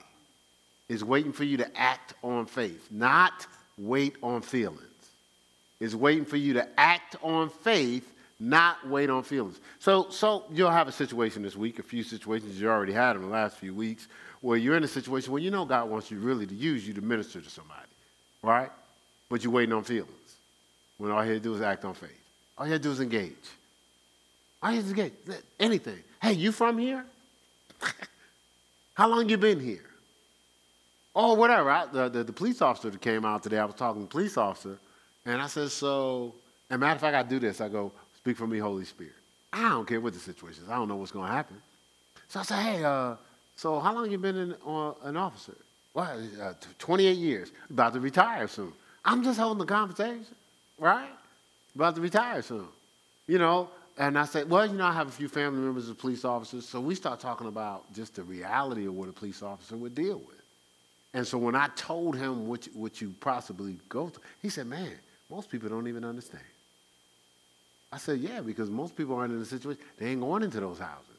Is waiting for you to act on faith, not wait on feelings. Is waiting for you to act on faith, not wait on feelings. So, so you'll have a situation this week, a few situations you already had in the last few weeks, where you're in a situation where you know God wants you really to use you to minister to somebody, right? But you're waiting on feelings. When all you have to do is act on faith. All you have to do is engage. All you have to engage. Anything. Hey, you from here? How long you been here? Oh, whatever. I, the, the, the, police officer that came out today, I was talking to the police officer, and I said, so, and matter of fact, I do this. I go, speak for me, Holy Spirit. I don't care what the situation is. I don't know what's going to happen. So I said, hey, uh, so how long you been in, uh, an officer? Well, uh, 28 years. About to retire soon. I'm just holding the conversation, right? About to retire soon. You know, and I said, well, you know, I have a few family members of police officers, so we start talking about just the reality of what a police officer would deal with. And so when I told him what, what you possibly go through, he said, man, most people don't even understand. I said, yeah, because most people aren't in a situation, they ain't going into those houses.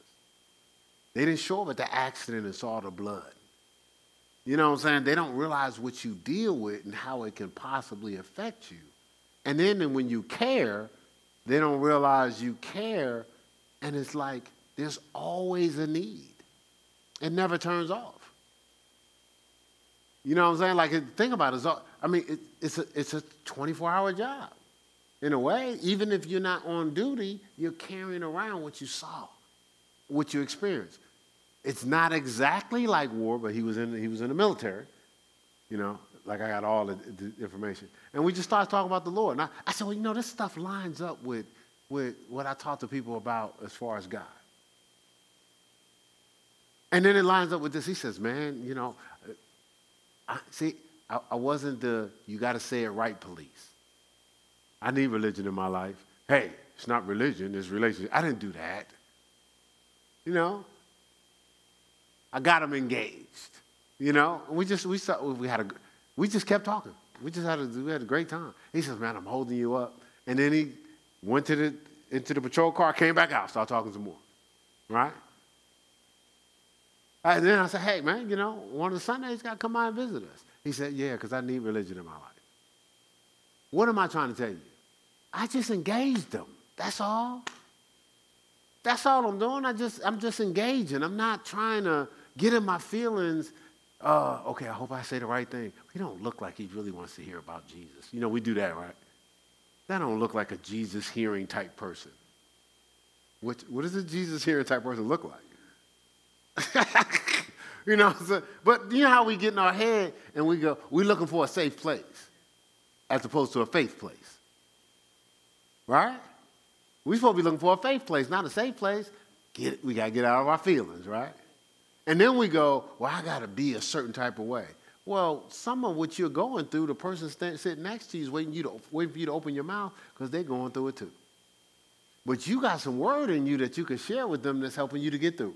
They didn't show up at the accident and saw the blood. You know what I'm saying? They don't realize what you deal with and how it can possibly affect you. And then when you care, they don't realize you care, and it's like there's always a need. It never turns off. You know what I'm saying? Like, think about it. I mean, it, it's a, it's a 24 hour job. In a way, even if you're not on duty, you're carrying around what you saw, what you experienced. It's not exactly like war, but he was in, he was in the military, you know, like I got all the, information. And we just started talking about the Lord. And I, I said, well, you know, this stuff lines up with, with what I talk to people about as far as God. And then it lines up with this. He says, man, you know, I, see, I, I wasn't the you got to say it right police. I need religion in my life. Hey, it's not religion, it's relationship. I didn't do that. You know, I got him engaged. You know, we just we saw, we had a we just kept talking. We just had a we had a great time. He says, "Man, I'm holding you up," and then he went to the into the patrol car, came back out, started talking some more, right? And then I said, "Hey, man, you know, one of the Sundays got to come by and visit us." He said, "Yeah, because I need religion in my life." What am I trying to tell you? I just engaged them. That's all. That's all I'm doing. I just I'm just engaging. I'm not trying to get in my feelings. Uh, okay, I hope I say the right thing. He don't look like he really wants to hear about Jesus. You know, we do that, right? That don't look like a Jesus hearing type person. What, what does a Jesus hearing type person look like? you know, so, but you know how we get in our head and we go, we're looking for a safe place as opposed to a faith place. Right? We're supposed to be looking for a faith place, not a safe place. Get, we got to get out of our feelings, right? And then we go, well, I got to be a certain type of way. Well, some of what you're going through, the person stand, sitting next to you is waiting, you to, waiting for you to open your mouth because they're going through it too. But you got some word in you that you can share with them that's helping you to get through.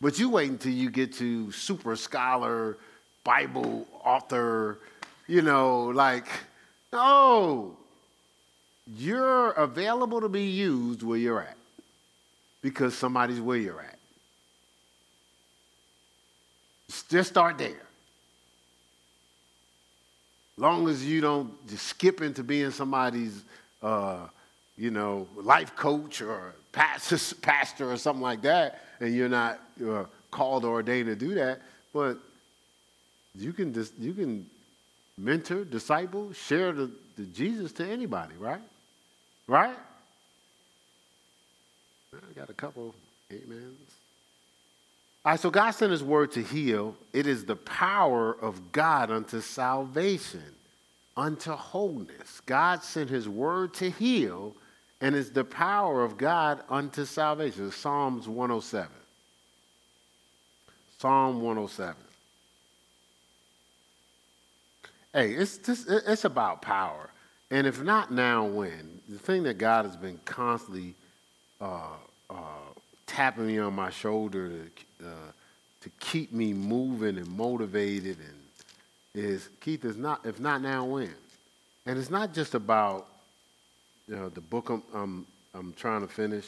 But you wait until you get to super scholar, Bible author, you know, like, no. You're available to be used where you're at because somebody's where you're at. Just start there. Long as you don't just skip into being somebody's, uh, you know, life coach or pastor, or something like that, and you're not uh, called or ordained to do that, but you can just you can mentor, disciple, share the, the Jesus to anybody, right? Right? I got a couple amens. Right, so God sent his word to heal. It is the power of God unto salvation, unto wholeness. God sent his word to heal, and it's the power of God unto salvation. Psalms 107. Psalm 107. Hey, it's just it's about power. And if not now, when? The thing that God has been constantly uh, uh, tapping me on my shoulder to, uh, to keep me moving and motivated and is Keith is not if not now when, and it's not just about you know the book I'm I'm, I'm trying to finish,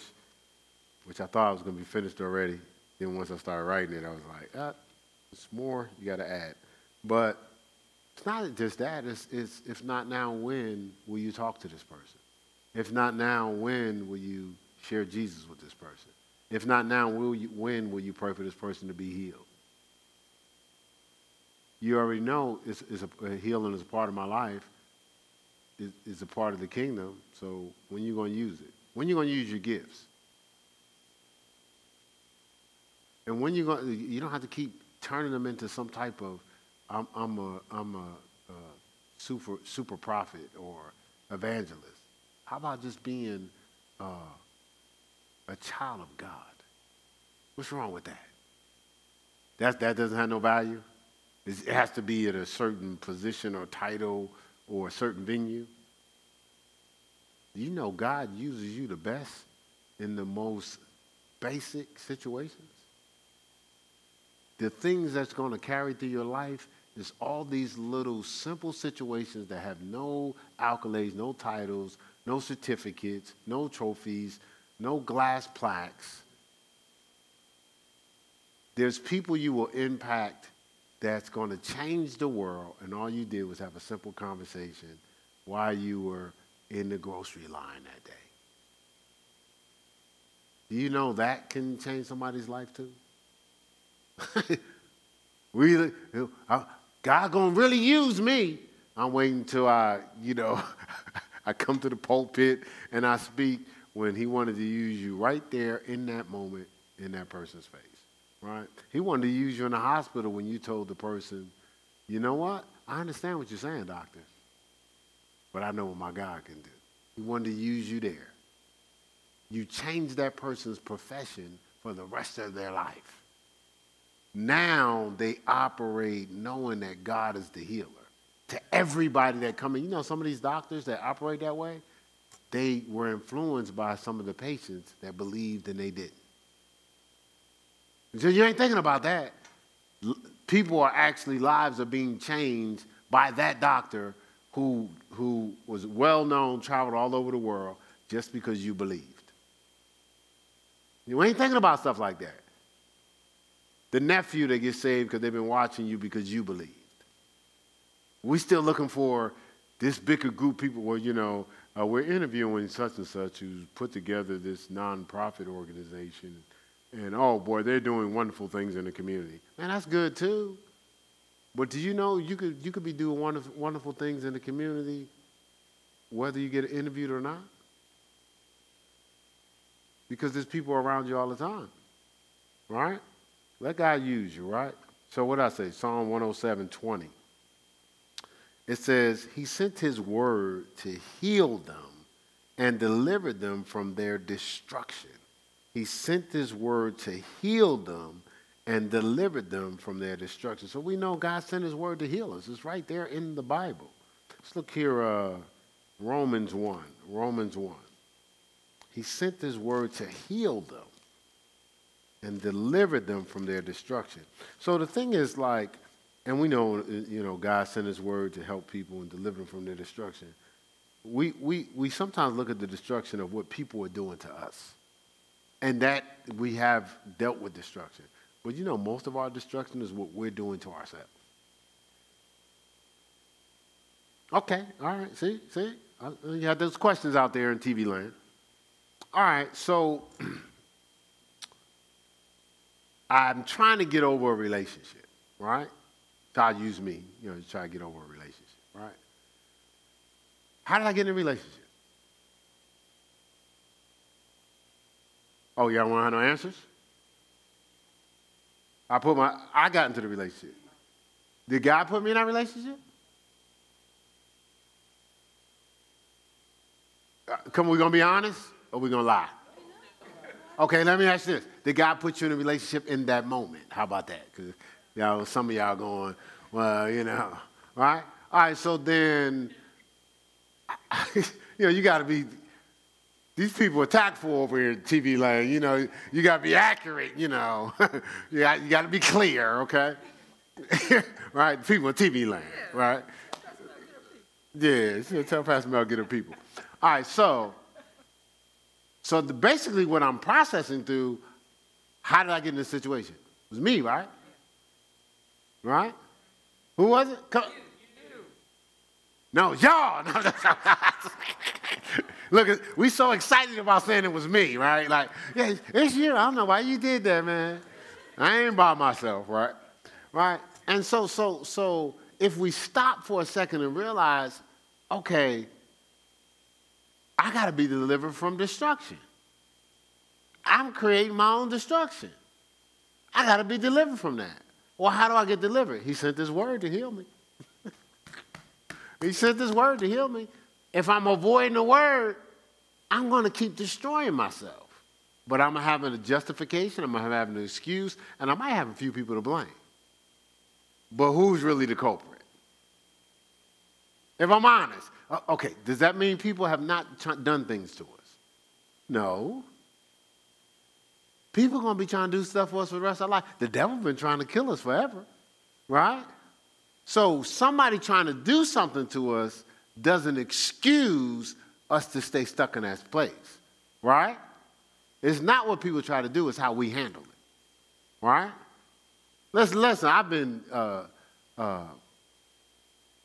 which I thought I was going to be finished already. Then once I started writing it, I was like, ah, it's more you got to add, but it's not just that. It's, it's if not now when will you talk to this person? If not now when will you share Jesus with this person? If not now, will you, when will you pray for this person to be healed? You already know it's, it's a, healing is a part of my life. It, it's a part of the kingdom. So when you going to use it? When you going to use your gifts? And when you going, you don't have to keep turning them into some type of I'm, I'm a I'm a, a super super prophet or evangelist. How about just being uh, a child of God. What's wrong with that? That, that doesn't have no value? It has to be at a certain position or title or a certain venue. You know God uses you the best in the most basic situations. The things that's going to carry through your life is all these little simple situations that have no accolades, no titles, no certificates, no trophies, no glass plaques. There's people you will impact that's going to change the world, and all you did was have a simple conversation while you were in the grocery line that day. Do you know that can change somebody's life too? we, uh, God gonna really use me. I'm waiting until I, you know, I come to the pulpit and I speak when he wanted to use you right there in that moment in that person's face, right? He wanted to use you in the hospital when you told the person, you know what? I understand what you're saying, doctor, but I know what my God can do. He wanted to use you there. You changed that person's profession for the rest of their life. Now they operate knowing that God is the healer. To everybody that come in, you know, some of these doctors that operate that way, they were influenced by some of the patients that believed and they didn't. So you ain't thinking about that. People are actually, lives are being changed by that doctor who, who was well known, traveled all over the world just because you believed. You ain't thinking about stuff like that. The nephew that gets saved because they've been watching you because you believed. We still looking for this bigger group people where, you know, uh, we're interviewing such and such who's put together this nonprofit organization. And oh boy, they're doing wonderful things in the community. Man, that's good too. But do you know you could, you could be doing wonderful, wonderful things in the community whether you get interviewed or not? Because there's people around you all the time, right? Let God use you, right? So what I say, Psalm 107, 20 it says, He sent His word to heal them and deliver them from their destruction. He sent His word to heal them and delivered them from their destruction. So we know God sent His word to heal us. It's right there in the Bible. Let's look here, uh, Romans 1. Romans 1. He sent his word to heal them and deliver them from their destruction. So the thing is like, and we know, uh, you know, God sent his word to help people and deliver them from their destruction. We, we, we sometimes look at the destruction of what people are doing to us. And that we have dealt with destruction. But you know, most of our destruction is what we're doing to ourselves. Okay, all right, see, see? You have those questions out there in TV land. All right, so I'm trying to get over a relationship, right? God used me, you know, to try to get over a relationship, right? How did I get in a relationship? Oh, y'all want to know answers? I put my, I got into the relationship. Did God put me in that relationship? Uh, come, we gonna be honest, or we gonna lie? Okay, let me ask you this: Did God put you in a relationship in that moment? How about that? Because y'all, some of y'all going, well, you know, right? All right, so then, you know, you got to be. These people are tactful over here at TV land. You know, you got to be accurate. You know, you got you got to be clear. Okay, right? People at TV land, right? Yeah, so tell Pastor Mel get her people. All right, so so the, basically what I'm processing through, how did I get in this situation? It was me, right? Right? Who was it? Come. No, y'all. Look, we so excited about saying it was me, right? Like, yeah, it's you. I don't know why you did that, man. I ain't by myself, right? Right? And so, so, so, if we stop for a second and realize, okay, I got to be delivered from destruction. I'm creating my own destruction. I got to be delivered from that. Well, how do I get delivered? He sent this word to heal me. he sent this word to heal me. If I'm avoiding the word, I'm going to keep destroying myself. But I'm having a justification, I'm having an excuse, and I might have a few people to blame. But who's really the culprit? If I'm honest, uh, okay, does that mean people have not done things to us? No. People are going to be trying to do stuff for us for the rest of our life. The devil's been trying to kill us forever, right? So somebody trying to do something to us doesn't excuse us to stay stuck in that place, right? It's not what people try to do, it's how we handle it, right? Listen, listen, I've been uh, uh,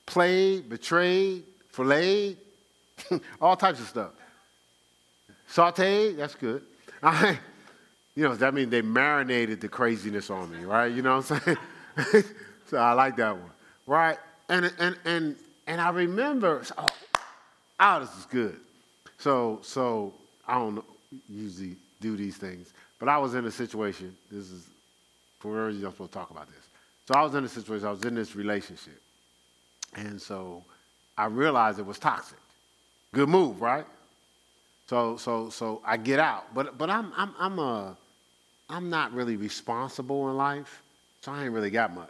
played, betrayed, filleted, all types of stuff. Sauteed, that's good. you know, that means they marinated the craziness on me, right? You know what I'm saying? so I like that one, right? And and and and I remember, oh, oh, this is good. So so I don't usually do these things, but I was in a situation. This is for whatever you're supposed to talk about this. So I was in a situation. I was in this relationship, and so I realized it was toxic. Good move, right? So so so I get out, but but I'm I'm I'm a I'm not really responsible in life, so I ain't really got much.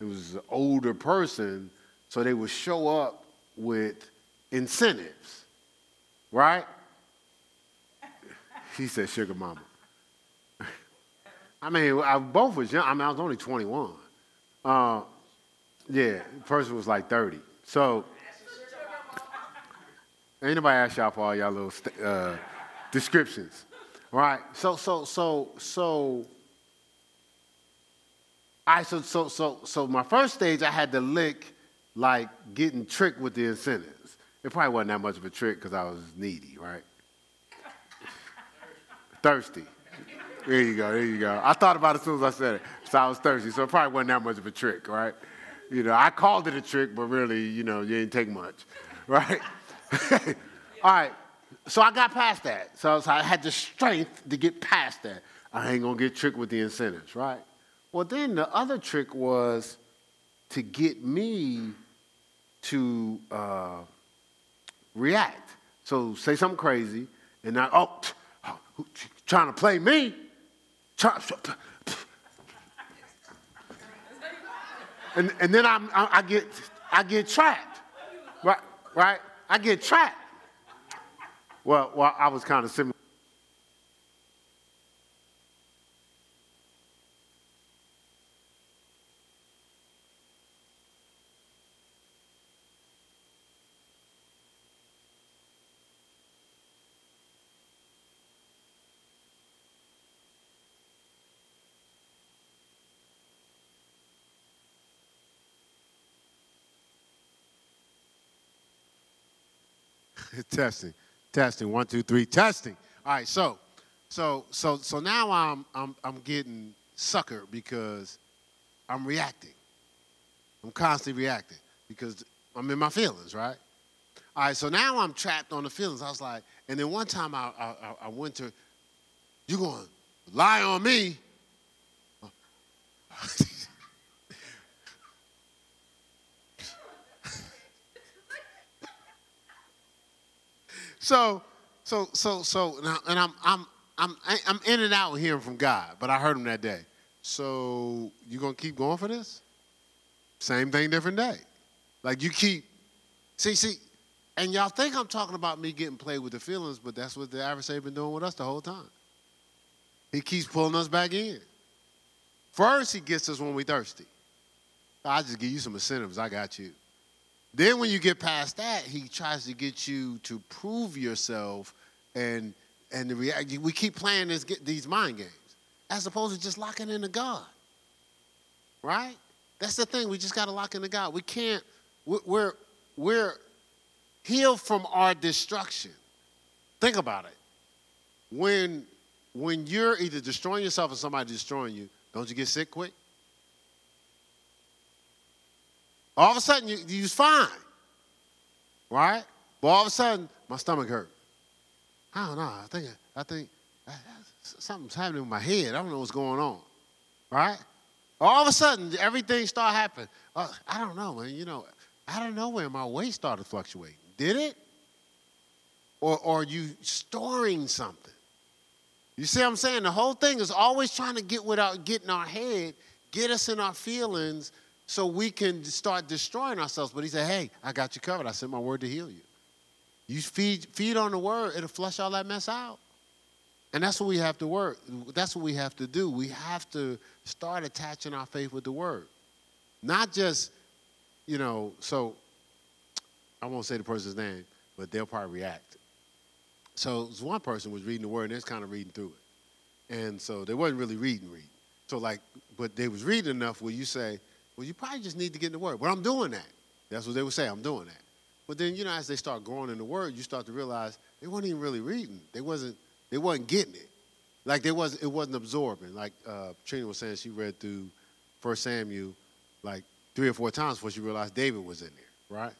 It was an older person, so they would show up with incentives, right? He said, "Sugar mama." I mean, I both was young. I mean, I was only 21. Uh, yeah, person was like 30. So Ain't nobody ask y'all for all y'all little uh, descriptions. Right? So, so, so, so, I so so so so my first stage I had to lick like getting tricked with the incentives. It probably wasn't that much of a trick because I was needy, right? thirsty. There you go, there you go. I thought about it as soon as I said it. So I was thirsty. So it probably wasn't that much of a trick, right? You know, I called it a trick, but really, you know, you didn't take much, right? All right. So I got past that. So, so I had the strength to get past that. I ain't gonna get tricked with the incentives, right? Well, then the other trick was to get me to uh, react. So say something crazy, and I oh, oh trying to play me, try, and and then I'm, I, I get I get trapped, right? Right? I get trapped. Well, well I was kind of similar. testing testing. One, two, three. Testing. All right. So, so, so, so now I'm I'm I'm getting suckered because I'm reacting. I'm constantly reacting because I'm in my feelings, right? All right. So now I'm trapped on the feelings. I was like, and then one time I I, I went to, you going to lie on me? So, so, so, so, now, and I'm, I'm, I'm, I'm in and out hearing from God, but I heard him that day. So, you gonna keep going for this? Same thing, different day. Like you keep, see, see, and y'all think I'm talking about me getting played with the feelings, but that's what the adversary been doing with us the whole time. He keeps pulling us back in. First, he gets us when we thirsty. I just give you some incentives. I got you. Then when you get past that, he tries to get you to prove yourself and and the react. We keep playing this, these mind games as opposed to just locking into God. Right? That's the thing. We just got to lock into God. We can't. We're we're healed from our destruction. Think about it. When when you're either destroying yourself or somebody destroying you, don't you get sick quick? All of a sudden, you, you're fine, right? But all of a sudden, my stomach hurt. I don't know. I think I think something's happening with my head. I don't know what's going on, right? All of a sudden, everything started happening. Uh, I don't know, man. You know, I don't know where my weight started fluctuating. Did it? Or, or are you storing something? You see what I'm saying? The whole thing is always trying to get without getting our head, get us in our feelings, so we can start destroying ourselves. But he said, Hey, I got you covered. I sent my word to heal you. You feed, feed on the word, it'll flush all that mess out. And that's what we have to work. That's what we have to do. We have to start attaching our faith with the word. Not just, you know, so I won't say the person's name, but they'll probably react. So this one person was reading the word and they're kind of reading through it. And so they wasn't really reading, reading. So like, but they was reading enough where you say, well, you probably just need to get in the Word. But I'm doing that. That's what they would say. I'm doing that. But then, you know, as they start growing in the Word, you start to realize they weren't even really reading. They wasn't. They wasn't getting it. Like they wasn't. It wasn't absorbing. Like uh, Trina was saying, she read through First Samuel like three or four times before she realized David was in there. Right.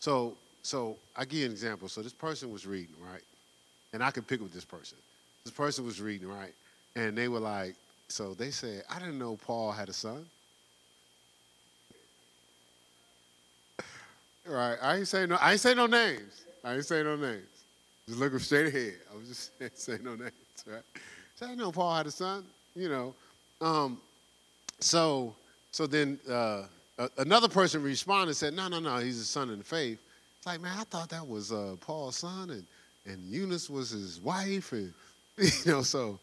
So, so I give you an example. So this person was reading, right, and I could pick with this person. This person was reading, right, and they were like, so they said, I didn't know Paul had a son. Right. I ain't say no. I ain't say no names. I ain't say no names. Just looking straight ahead. I was just saying no names. Right. So I know Paul had a son. You know. Um, so so then uh, another person responded and said, No, no, no. He's a son in the faith. It's like, man, I thought that was uh, Paul's son, and and Eunice was his wife, and you know. So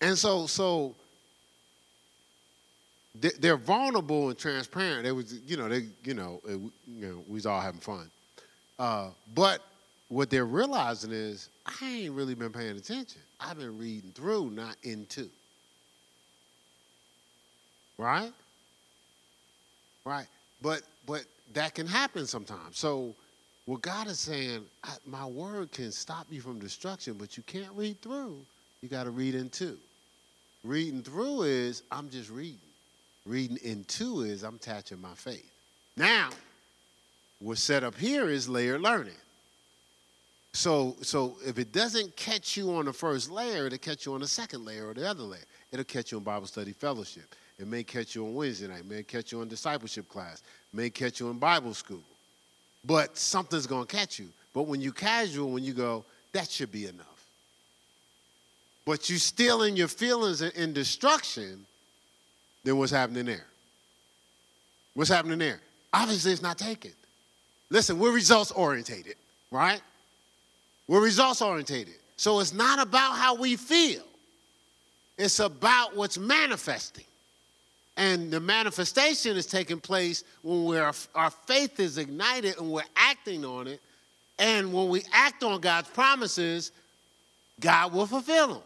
and so so they're vulnerable and transparent. They was, you know, they, you know, it, you know, we was all having fun. Uh, but what they're realizing is, I ain't really been paying attention. I've been reading through, not into. Right? Right. But but that can happen sometimes. So what God is saying, my word can stop you from destruction, but you can't read through. You got to read into. Reading through is I'm just reading. Reading into is I'm attaching my faith. Now, what's set up here is layer learning. So, so if it doesn't catch you on the first layer, it'll catch you on the second layer or the other layer. It'll catch you in Bible study fellowship. It may catch you on Wednesday night. It may catch you on discipleship class. It may catch you in Bible school. But something's to catch you. But when you casual, when you go, that should be enough. But you still in your feelings and in destruction, then what's happening there? What's happening there? Obviously, it's not taken. Listen, we're results orientated, right? We're results orientated. So it's not about how we feel, it's about what's manifesting. And the manifestation is taking place when we're, our faith is ignited and we're acting on it. And when we act on God's promises, God will fulfill them.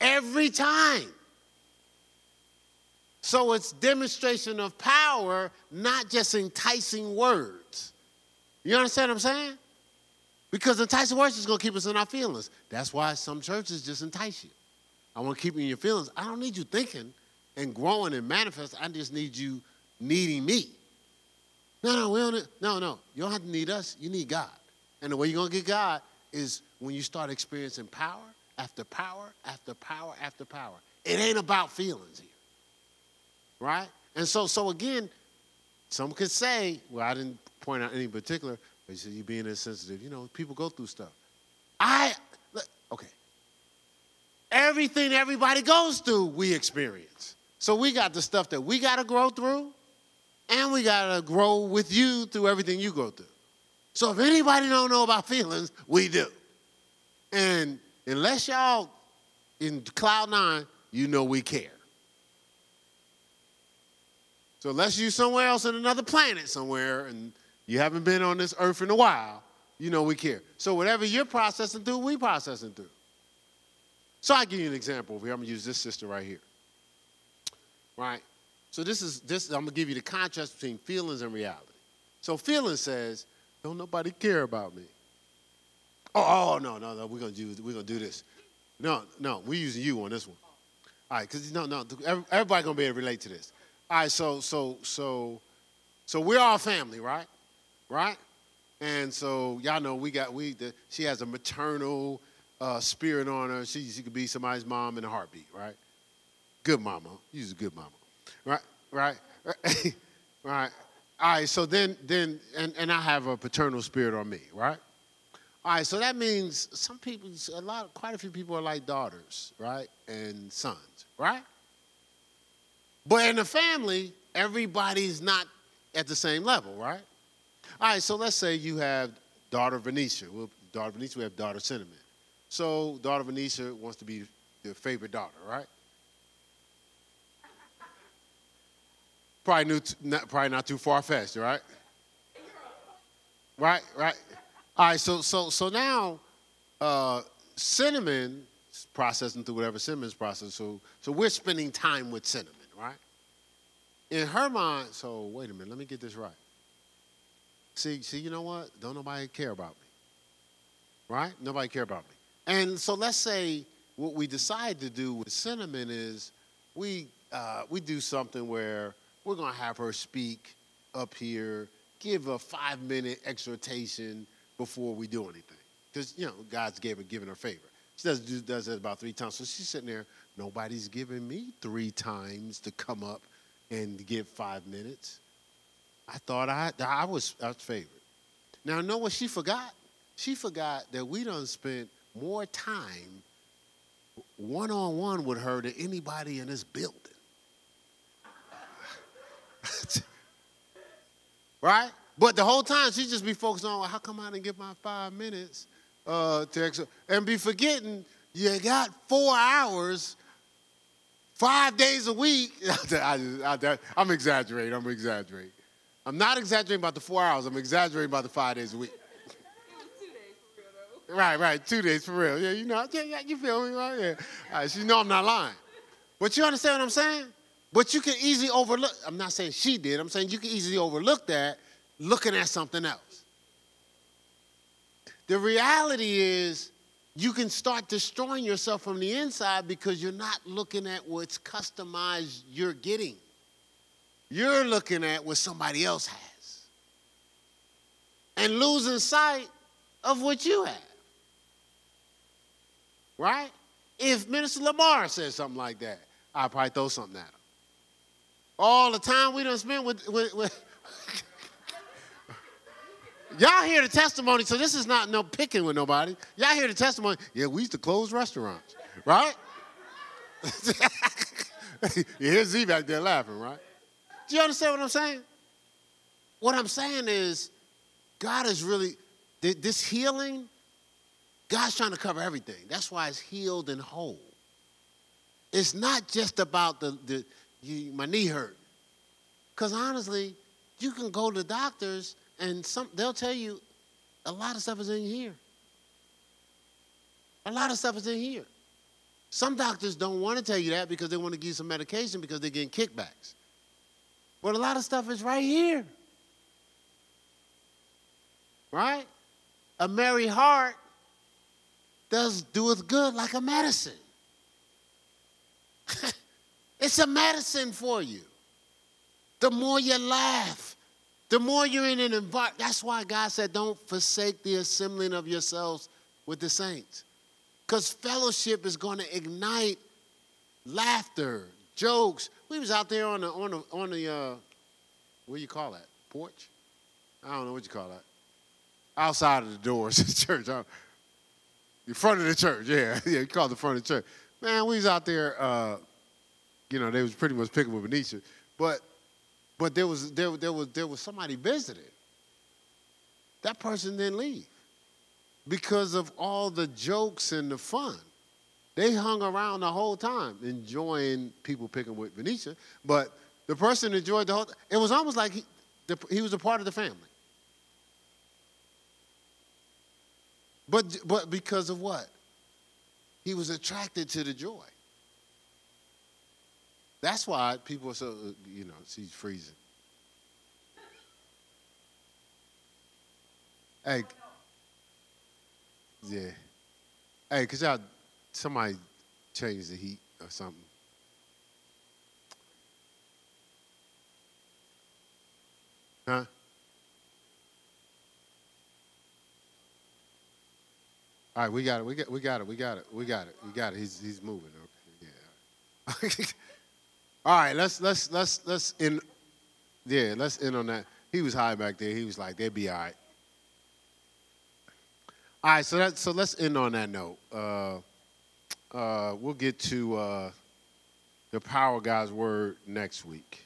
Every time. So it's demonstration of power, not just enticing words. You understand what I'm saying? Because enticing words is going to keep us in our feelings. That's why some churches just entice you. I want to keep you in your feelings. I don't need you thinking and growing and manifesting. I just need you needing me. No, no, we don't. No, no. You don't have to need us. You need God. And the way you're going to get God is when you start experiencing power after power after power after power. It ain't about feelings here. Right? And so, so again, some could say, well, I didn't point out any particular, but you said you being insensitive. You know, people go through stuff. I, okay. Everything everybody goes through, we experience. So we got the stuff that we got to grow through, and we got to grow with you through everything you go through. So if anybody don't know about feelings, we do. And unless y'all in cloud nine, you know we care. So unless you're somewhere else in another planet somewhere and you haven't been on this earth in a while, you know we care. So whatever you're processing through, we processing through. So I'll give you an example over here. I'm gonna use this sister right here. Right? So this is this, I'm gonna give you the contrast between feelings and reality. So feelings says, don't nobody care about me. Oh, oh no, no, no, we're gonna do we're gonna do this. No, no, we're using you on this one. All right, because no, no, everybody gonna be able to relate to this. All right, so so so so we're all family, right? Right? And so y'all know we got we the, she has a maternal uh, spirit on her. She she could be somebody's mom in a heartbeat, right? Good mama. She's a good mama. Right? Right? right. All right, so then then and, and I have a paternal spirit on me, right? All right, so that means some people, a lot, quite a few people are like daughters, right, and sons, right? But in the family, everybody's not at the same level, right? All right, so let's say you have daughter Venetia. Well, daughter Venetia, we have daughter Cinnamon. So daughter Venetia wants to be your favorite daughter, right? Probably, new, not, probably not too far fetched, right? Right, right. All right, so so so now uh, cinnamon processing through whatever cinnamon's processing. So so we're spending time with cinnamon? In her mind, so wait a minute, let me get this right. See, see, you know what? Don't nobody care about me. Right? Nobody care about me. And so let's say what we decide to do with cinnamon is we uh, we do something where we're gonna have her speak up here, give a five minute exhortation before we do anything. Because, you know, God's gave her, given her favor. She does, does that about three times. So she's sitting there, nobody's giving me three times to come up and give five minutes. I thought I, I was, I favored. Now, know what she forgot? She forgot that we done spent more time one on one with her than anybody in this building. right? But the whole time she just be focused on how come I didn't get my five minutes uh, to exercise, and be forgetting you got four hours, five days a week. I, am exaggerating. I'm exaggerating. I'm not exaggerating about the four hours. I'm exaggerating about the five days a week. Right, right, two days for real. Yeah, you know, yeah, yeah you feel me, right? Yeah. All right, you know I'm not lying. But you understand what I'm saying? But you can easily overlook. I'm not saying she did. I'm saying you can easily overlook that looking at something else. The reality is, you can start destroying yourself from the inside because you're not looking at what's customized you're getting. You're looking at what somebody else has and losing sight of what you have. Right? If Minister Lamar says something like that, I'll probably throw something at him. All the time we don't spend with, with, with Y'all hear the testimony, so this is not no picking with nobody. Y'all hear the testimony. Yeah, we used to close restaurants, right? you hear Z back there laughing, right? Do you understand what I'm saying? What I'm saying is, God is really, this healing, God's trying to cover everything. That's why it's healed and whole. It's not just about the, the you, my knee hurt. Because honestly, you can go to doctors and some, they'll tell you a lot of stuff is in here. A lot of stuff is in here. Some doctors don't want to tell you that because they want to give you some medication because they're getting kickbacks. But a lot of stuff is right here. Right? a merry heart does doeth good like a medicine. it's a medicine for you. The more you laugh, the more you're in an environment. That's why God said, don't forsake the assembling of yourselves with the saints. Because fellowship is going to ignite laughter, jokes. We was out there on the on the on the uh, what do you call that? Porch? I don't know what you call that. Outside of the doors of the church. Uh, the front of the church, yeah. Yeah, you call it the front of the church. Man, we was out there, uh, you know, they was pretty much picking with Venetia. But but there was there, there was there was somebody visiting. That person didn't leave because of all the jokes and the fun. They hung around the whole time, enjoying people picking with Venetia. But the person enjoyed the whole. It was almost like he, the, he was a part of the family. But but because of what? He was attracted to the joy. That's why people are so uh, you know she's freezing. Hey. Yeah. Hey, could y'all somebody change the heat or something? Huh? All right, we got it. We got we got it. We got it. We got it. We got it. He's he's moving. Okay. Yeah. All right, let's let's let's let's in yeah, let's end on that. He was high back there. He was like, they'd be all right. All right, so that so let's end on that note. Uh, uh, we'll get to uh, the power of God's word next week.